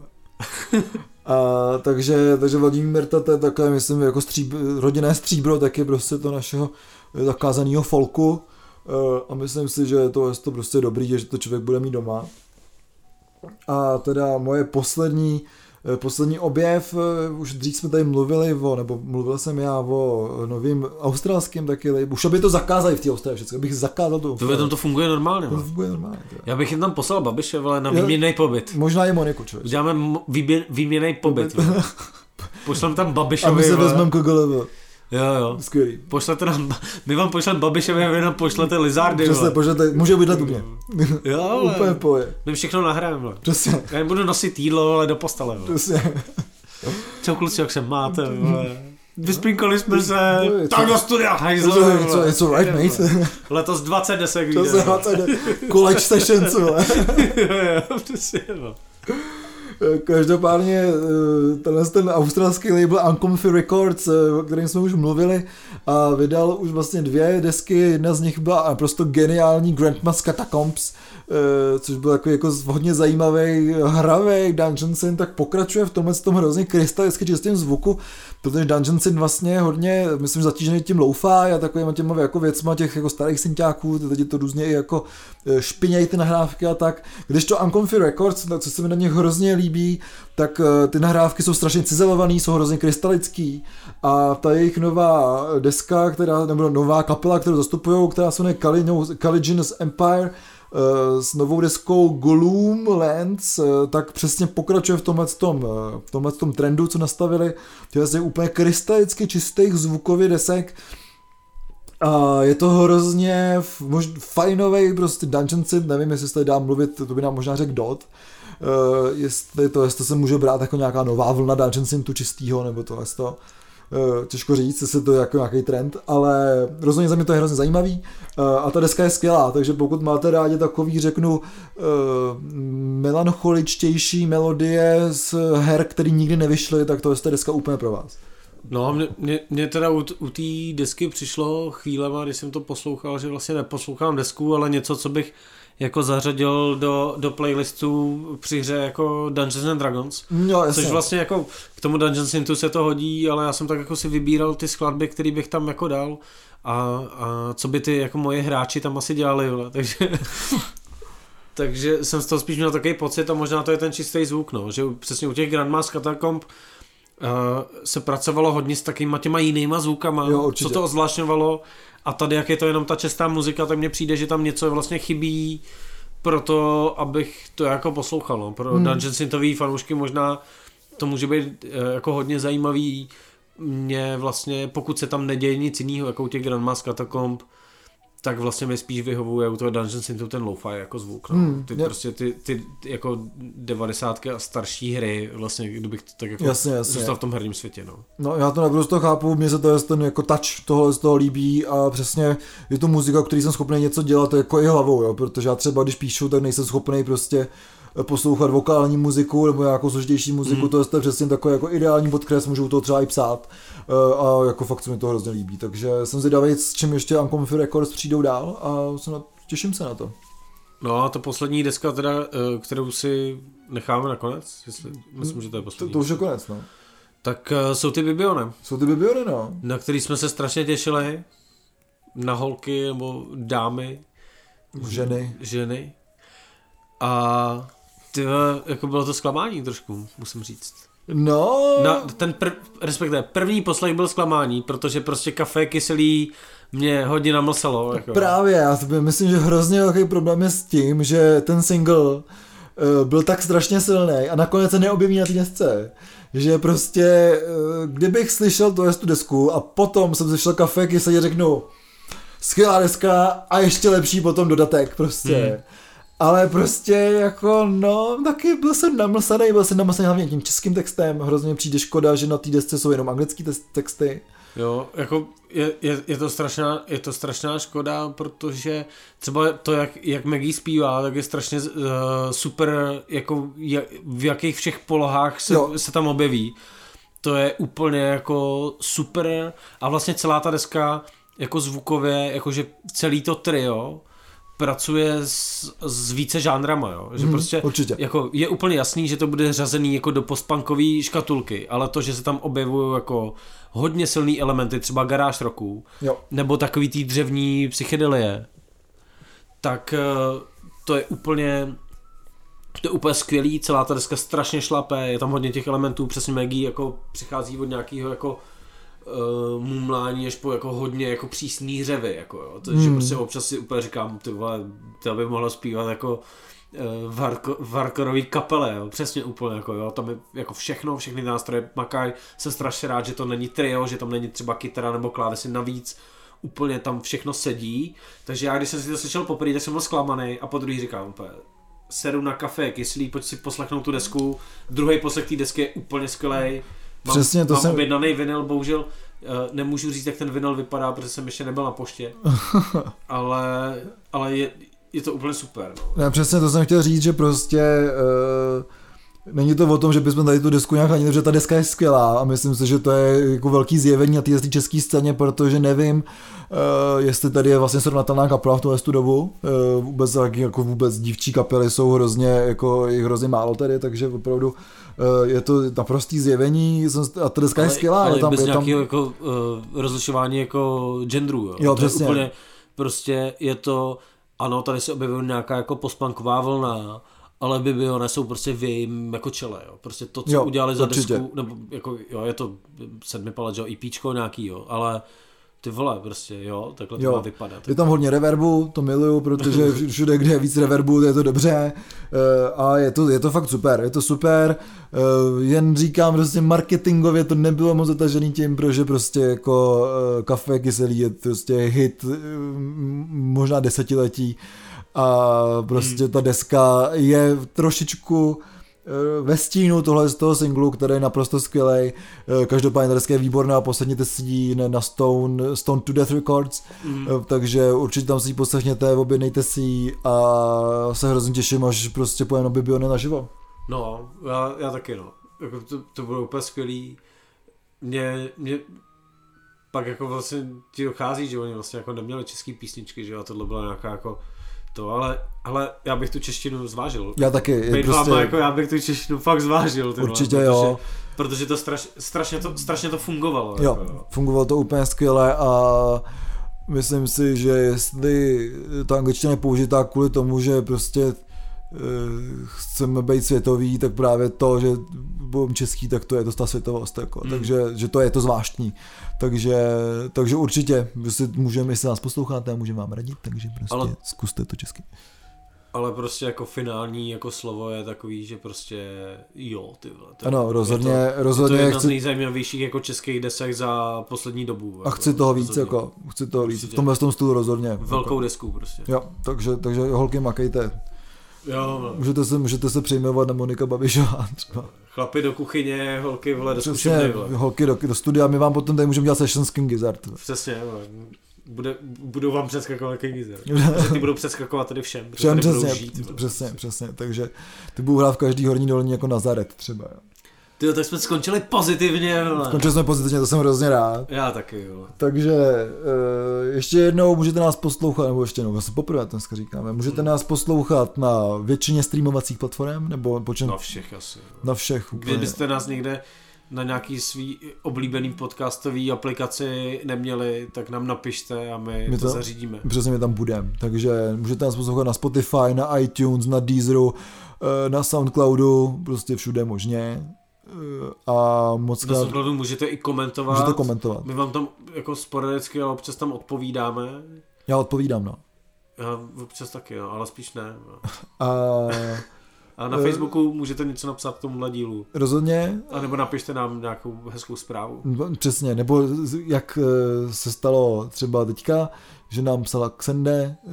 A, takže, takže Vladimír Merta to je takové, myslím, jako stříb, rodinné stříbro, taky prostě to našeho zakázaného folku. E, a myslím si, že to je to prostě dobrý, že to člověk bude mít doma. A teda moje poslední poslední objev, eh, už dřív jsme tady mluvili o, nebo mluvil jsem já o novým australském taky labelu. Už by to zakázali v té Austrálii všechno, bych zakázal to. To, tam to funguje normálně. To funguje normálně. Tě. Já bych jim tam poslal Babiše, ale na výměný pobyt. Možná i Moniku, člověk. Uděláme výměný pobyt. Pošlem tam Babišovi. A my se vezmeme KGLV. Jo, jo. Skvělý. Pošlete nám, my vám pošleme Babišovi a vy nám pošlete Lizardy. Přesně, pošlete, může bydlet mě. Jo, ale. Úplně poje. My všechno nahrajeme. Přesně. Já budu nosit jídlo, ale do postele. Přesně. Co kluci, jak se máte, vole. Vyspinkali jsme se, tak do studia, hajzlo. It's alright, mate. Letos 20 desek vyjde. 20 desek, college session, co? jo, jo, přesně, no. Každopádně eh, tenhle ten australský label Uncomfy Records, eh, o kterém jsme už mluvili, a vydal už vlastně dvě desky, jedna z nich byla naprosto geniální Grandma's Catacombs, eh, což byl jako, jako hodně zajímavý hravý Dungeon Sin, tak pokračuje v tomhle tom hrozně krystalicky čistým zvuku, protože Dungeon Sin vlastně je hodně, myslím, zatížený tím low-fi a takovýma těma jako věcma těch jako starých synťáků, teď to různě i jako špinějí ty nahrávky a tak. Když to Uncomfy Records, co se mi na nich hrozně líbí, tak eh, ty nahrávky jsou strašně cizelované, jsou hrozně krystalický. A ta jejich nová deska, která, nebo nová kapela, kterou zastupují, která se jmenuje Caligina's Empire, eh, s novou deskou Gloom Lands, eh, tak přesně pokračuje v tomhle, tom, v tomhle tom trendu, co nastavili, je úplně krystalicky čistých zvukových desek, a je to hrozně fajnový prostě dungeon sim, nevím, jestli se tady dá mluvit, to by nám možná řekl Dot, jestli, to, jestli se může brát jako nějaká nová vlna dungeon sim tu čistýho, nebo to, to uh, těžko říct, jestli to je jako nějaký trend, ale rozhodně za mě to je hrozně zajímavý uh, a ta deska je skvělá, takže pokud máte rádi takový, řeknu, uh, melancholičtější melodie z her, který nikdy nevyšly, tak to je ta deska úplně pro vás. No, mě, mě, mě teda u, u té desky přišlo chvílema, když jsem to poslouchal, že vlastně neposlouchám desku, ale něco, co bych jako zařadil do, do playlistu při hře jako Dungeons and Dragons. No, jasně. Což vlastně jako k tomu Dungeons Intu se to hodí, ale já jsem tak jako si vybíral ty skladby, které bych tam jako dal a, a co by ty jako moje hráči tam asi dělali, vle. takže takže jsem z toho spíš měl takový pocit a možná to je ten čistý zvuk, no, že přesně u těch Grandmas Catacomb uh, se pracovalo hodně s takýma těma jinýma zvukama, jo, co to ozvlášňovalo a tady jak je to jenom ta čestá muzika, tak mně přijde, že tam něco vlastně chybí pro to, abych to jako poslouchal. No. Pro hmm. Dungeon Synthový fanoušky možná to může být uh, jako hodně zajímavý. Mě vlastně, pokud se tam neděje nic jiného, jako u těch Grandmas Catacomb, tak vlastně mi spíš vyhovuje u toho Dungeon Synth ten lo-fi jako zvuk. No. Hmm, ty je. prostě ty, ty, jako devadesátky a starší hry, vlastně kdybych tak jako jasně, jasně. zůstal v tom herním světě. No. no já to naprosto chápu, mně se to je ten jako touch tohle z toho líbí a přesně je to muzika, který jsem schopný něco dělat jako i hlavou, jo, protože já třeba když píšu, tak nejsem schopný prostě poslouchat vokální muziku nebo nějakou složitější muziku, mm. to je přesně takový jako ideální podkres, můžu to třeba i psát eh, a jako fakt se mi to hrozně líbí, takže jsem zvědavý, s čím ještě Uncomfy Records přijdou dál a jsem na, těším se na to. No a ta poslední deska teda, eh, kterou si necháme nakonec, jestli, myslím, že to je poslední. To, to už je konec, no. Tak uh, jsou ty Bibiony. Jsou ty Bibiony, no. Na který jsme se strašně těšili. Na holky nebo dámy. Ženy. Ženy. A ty, jako bylo to zklamání trošku, musím říct. No. Na, ten prv, respektive první poslech byl zklamání, protože prostě kafe kyselý mě hodně namlsalo. Jako. Právě, já myslím, že hrozně velký problém je s tím, že ten single uh, byl tak strašně silný a nakonec se neobjeví na té desce. Že prostě, uh, kdybych slyšel tu tu desku a potom jsem slyšel kafe kyselý řeknu, skvělá deska a ještě lepší potom dodatek prostě. Hmm ale prostě jako no, taky byl jsem namlsaný, byl jsem namlsaný hlavně tím českým textem, hrozně přijde škoda, že na té desce jsou jenom anglické texty. Jo, jako je, je, je, to strašná, je to strašná škoda, protože třeba to, jak, jak Maggie zpívá, tak je strašně uh, super, jako jak, v jakých všech polohách se, se tam objeví. To je úplně jako super a vlastně celá ta deska jako zvukově, jakože celý to trio, pracuje s, s více žánrama, jo? že hmm, prostě určitě. jako je úplně jasný, že to bude řazený jako do postpunkové škatulky, ale to, že se tam objevují jako hodně silný elementy, třeba garáž roků, jo. nebo takový tý dřevní psychedelie, tak eh, to je úplně to je úplně skvělý, celá ta deska strašně šlapé, je tam hodně těch elementů, přesně Maggie jako přichází od nějakého jako uh, mumlání až po jako hodně jako přísný řevy, jako jo. Takže hmm. prostě občas si úplně říkám, ty vole, to by mohla zpívat jako uh, varko, varkorový kapele, jo. přesně úplně, jako jo, tam je jako všechno, všechny nástroje makají, jsem strašně rád, že to není trio, že tam není třeba kytara nebo klávesy navíc, úplně tam všechno sedí, takže já když jsem si to slyšel poprvé, tak jsem byl zklamaný a po druhý říkám úplně, sedu na kafe, kyslí, pojď si poslechnout tu desku, druhý poslech té desky je úplně skvělý, Mám, Přesně, to mám jsem... objednaný vinyl, bohužel uh, nemůžu říct, jak ten vinyl vypadá, protože jsem ještě nebyl na poště. ale ale je, je to úplně super. No. Já přesně to jsem chtěl říct, že prostě uh, Není to o tom, že bychom tady tu desku nějak ani, že ta deska je skvělá a myslím si, že to je jako velký zjevení na té české scéně, protože nevím, uh, jestli tady je vlastně srovnatelná kapela v tuhle tu dobu. Uh, vůbec jako vůbec dívčí kapely jsou hrozně, jako jich hrozně málo tady, takže opravdu uh, je to naprostý zjevení a ta deska ale, je skvělá. Ale je tam, bez je nějakého jako, uh, rozlišování jako genderu. Jo, jo přesně. úplně, prostě je to, ano, tady se objevuje nějaká jako postpunková vlna, ale Bibione jsou prostě v jejím jako čele, jo. Prostě to, co jo, udělali za určitě. desku, nebo jako, jo, je to sedmi palet, jo, EPčko nějaký, jo, ale ty vole, prostě, jo, takhle jo. to má vypadat. Je tam hodně reverbu, to miluju, protože všude, kde je víc reverbu, je to dobře eh, a je to, je to fakt super, je to super, eh, jen říkám, prostě marketingově to nebylo moc zatažený tím, protože prostě jako eh, kafe kyselý je prostě hit možná desetiletí a prostě hmm. ta deska je trošičku eh, ve stínu tohle z toho singlu, který je naprosto skvělý. Eh, každopádně ta deska je výborná, posledně sedí na Stone, Stone to Death Records, mm. takže určitě tam si ji poslechněte, objednejte si ji a se hrozně těším, až prostě pojem na Bibione naživo. No, já, já taky no. Jako to, to bylo úplně skvělý. Mě, mě pak jako vlastně ti dochází, že oni vlastně jako neměli český písničky, že a tohle byla nějaká jako to, ale, ale já bych tu češtinu zvážil. Já taky. Být prostě... jako já bych tu češtinu fakt zvážil. Tyhle, Určitě protože, jo. Protože to straš, strašně, to, strašně to fungovalo. Jo, jako, fungovalo to úplně skvěle a myslím si, že jestli ta angličtina je použitá kvůli tomu, že prostě chceme být světový, tak právě to, že budeme český, tak to je to ta světovost. Jako. Mm. Takže že to je to zvláštní. Takže, takže určitě, si můžeme, jestli nás posloucháte, můžeme vám radit, takže prostě ale, zkuste to česky. Ale prostě jako finální jako slovo je takový, že prostě jo, ty vole. To, ano, rozhodně, je to, rozhodně. Je to jedna chci... z nejzajímavějších jako českých desek za poslední dobu. A jako, chci toho víc, rozhodně. jako, chci toho víc. V tomhle tom stůl rozhodně. Velkou jako. desku prostě. Jo, takže, takže holky makejte. Jo, no. můžete, se, můžete se přejmenovat na Monika Babišová třeba. Chlapi do kuchyně, holky vole do Přesně, holky do, do studia, my vám potom tady můžeme dělat session s King Gizzard. Přesně, bude, budou vám přeskakovat King Gizzard. ty budou přeskakovat tady všem. Všem přesně, žít, přesně, přesně, takže ty budou hrát v každý horní dolní jako Nazaret třeba. Jo. Ty tak jsme skončili pozitivně. Vole. Skončili jsme pozitivně, to jsem hrozně rád. Já taky, jo. Takže uh, ještě jednou můžete nás poslouchat, nebo ještě jednou, vlastně poprvé dneska říkáme, můžete hmm. nás poslouchat na většině streamovacích platform, nebo počem... Na všech asi. Na všech. Úplně. Kdybyste nás někde na nějaký svý oblíbený podcastový aplikaci neměli, tak nám napište a my, my to, to zařídíme. Přesně my tam budeme. Takže můžete nás poslouchat na Spotify, na iTunes, na Deezeru, eh, na Soundcloudu, prostě všude možně a moc krát... Na můžete i komentovat. Můžete komentovat. My vám tam jako sporadicky, ale občas tam odpovídáme. Já odpovídám, no. Já občas taky, no, ale spíš ne. No. A... A na Facebooku můžete něco napsat k tomuhle dílu. Rozhodně. A nebo napište nám nějakou hezkou zprávu. Přesně, nebo jak eh, se stalo třeba teďka, že nám psala Xende eh,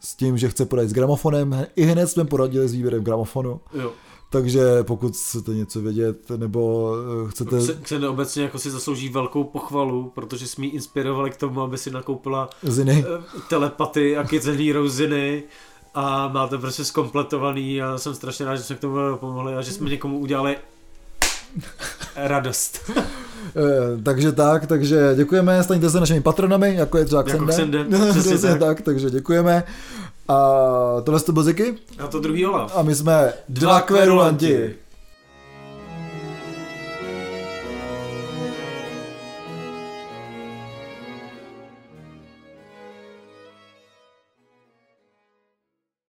s tím, že chce poradit s gramofonem. I hned jsme poradili s výběrem gramofonu. Jo. Takže pokud chcete něco vědět, nebo eh, chcete... Xene obecně jako si zaslouží velkou pochvalu, protože jsme ji inspirovali k tomu, aby si nakoupila Ziny. telepaty a Kids and Heroes Ziny a má to prostě zkompletovaný a jsem strašně rád, že jsme k tomu pomohli a že jsme někomu udělali radost. Eh, takže tak, takže děkujeme, staňte se našimi patronami, jako je třeba Xende. Jako Xende, tak. tak, takže děkujeme. A tohle to byl Ziky. A to druhý Olaf. A my jsme dva kverulanti.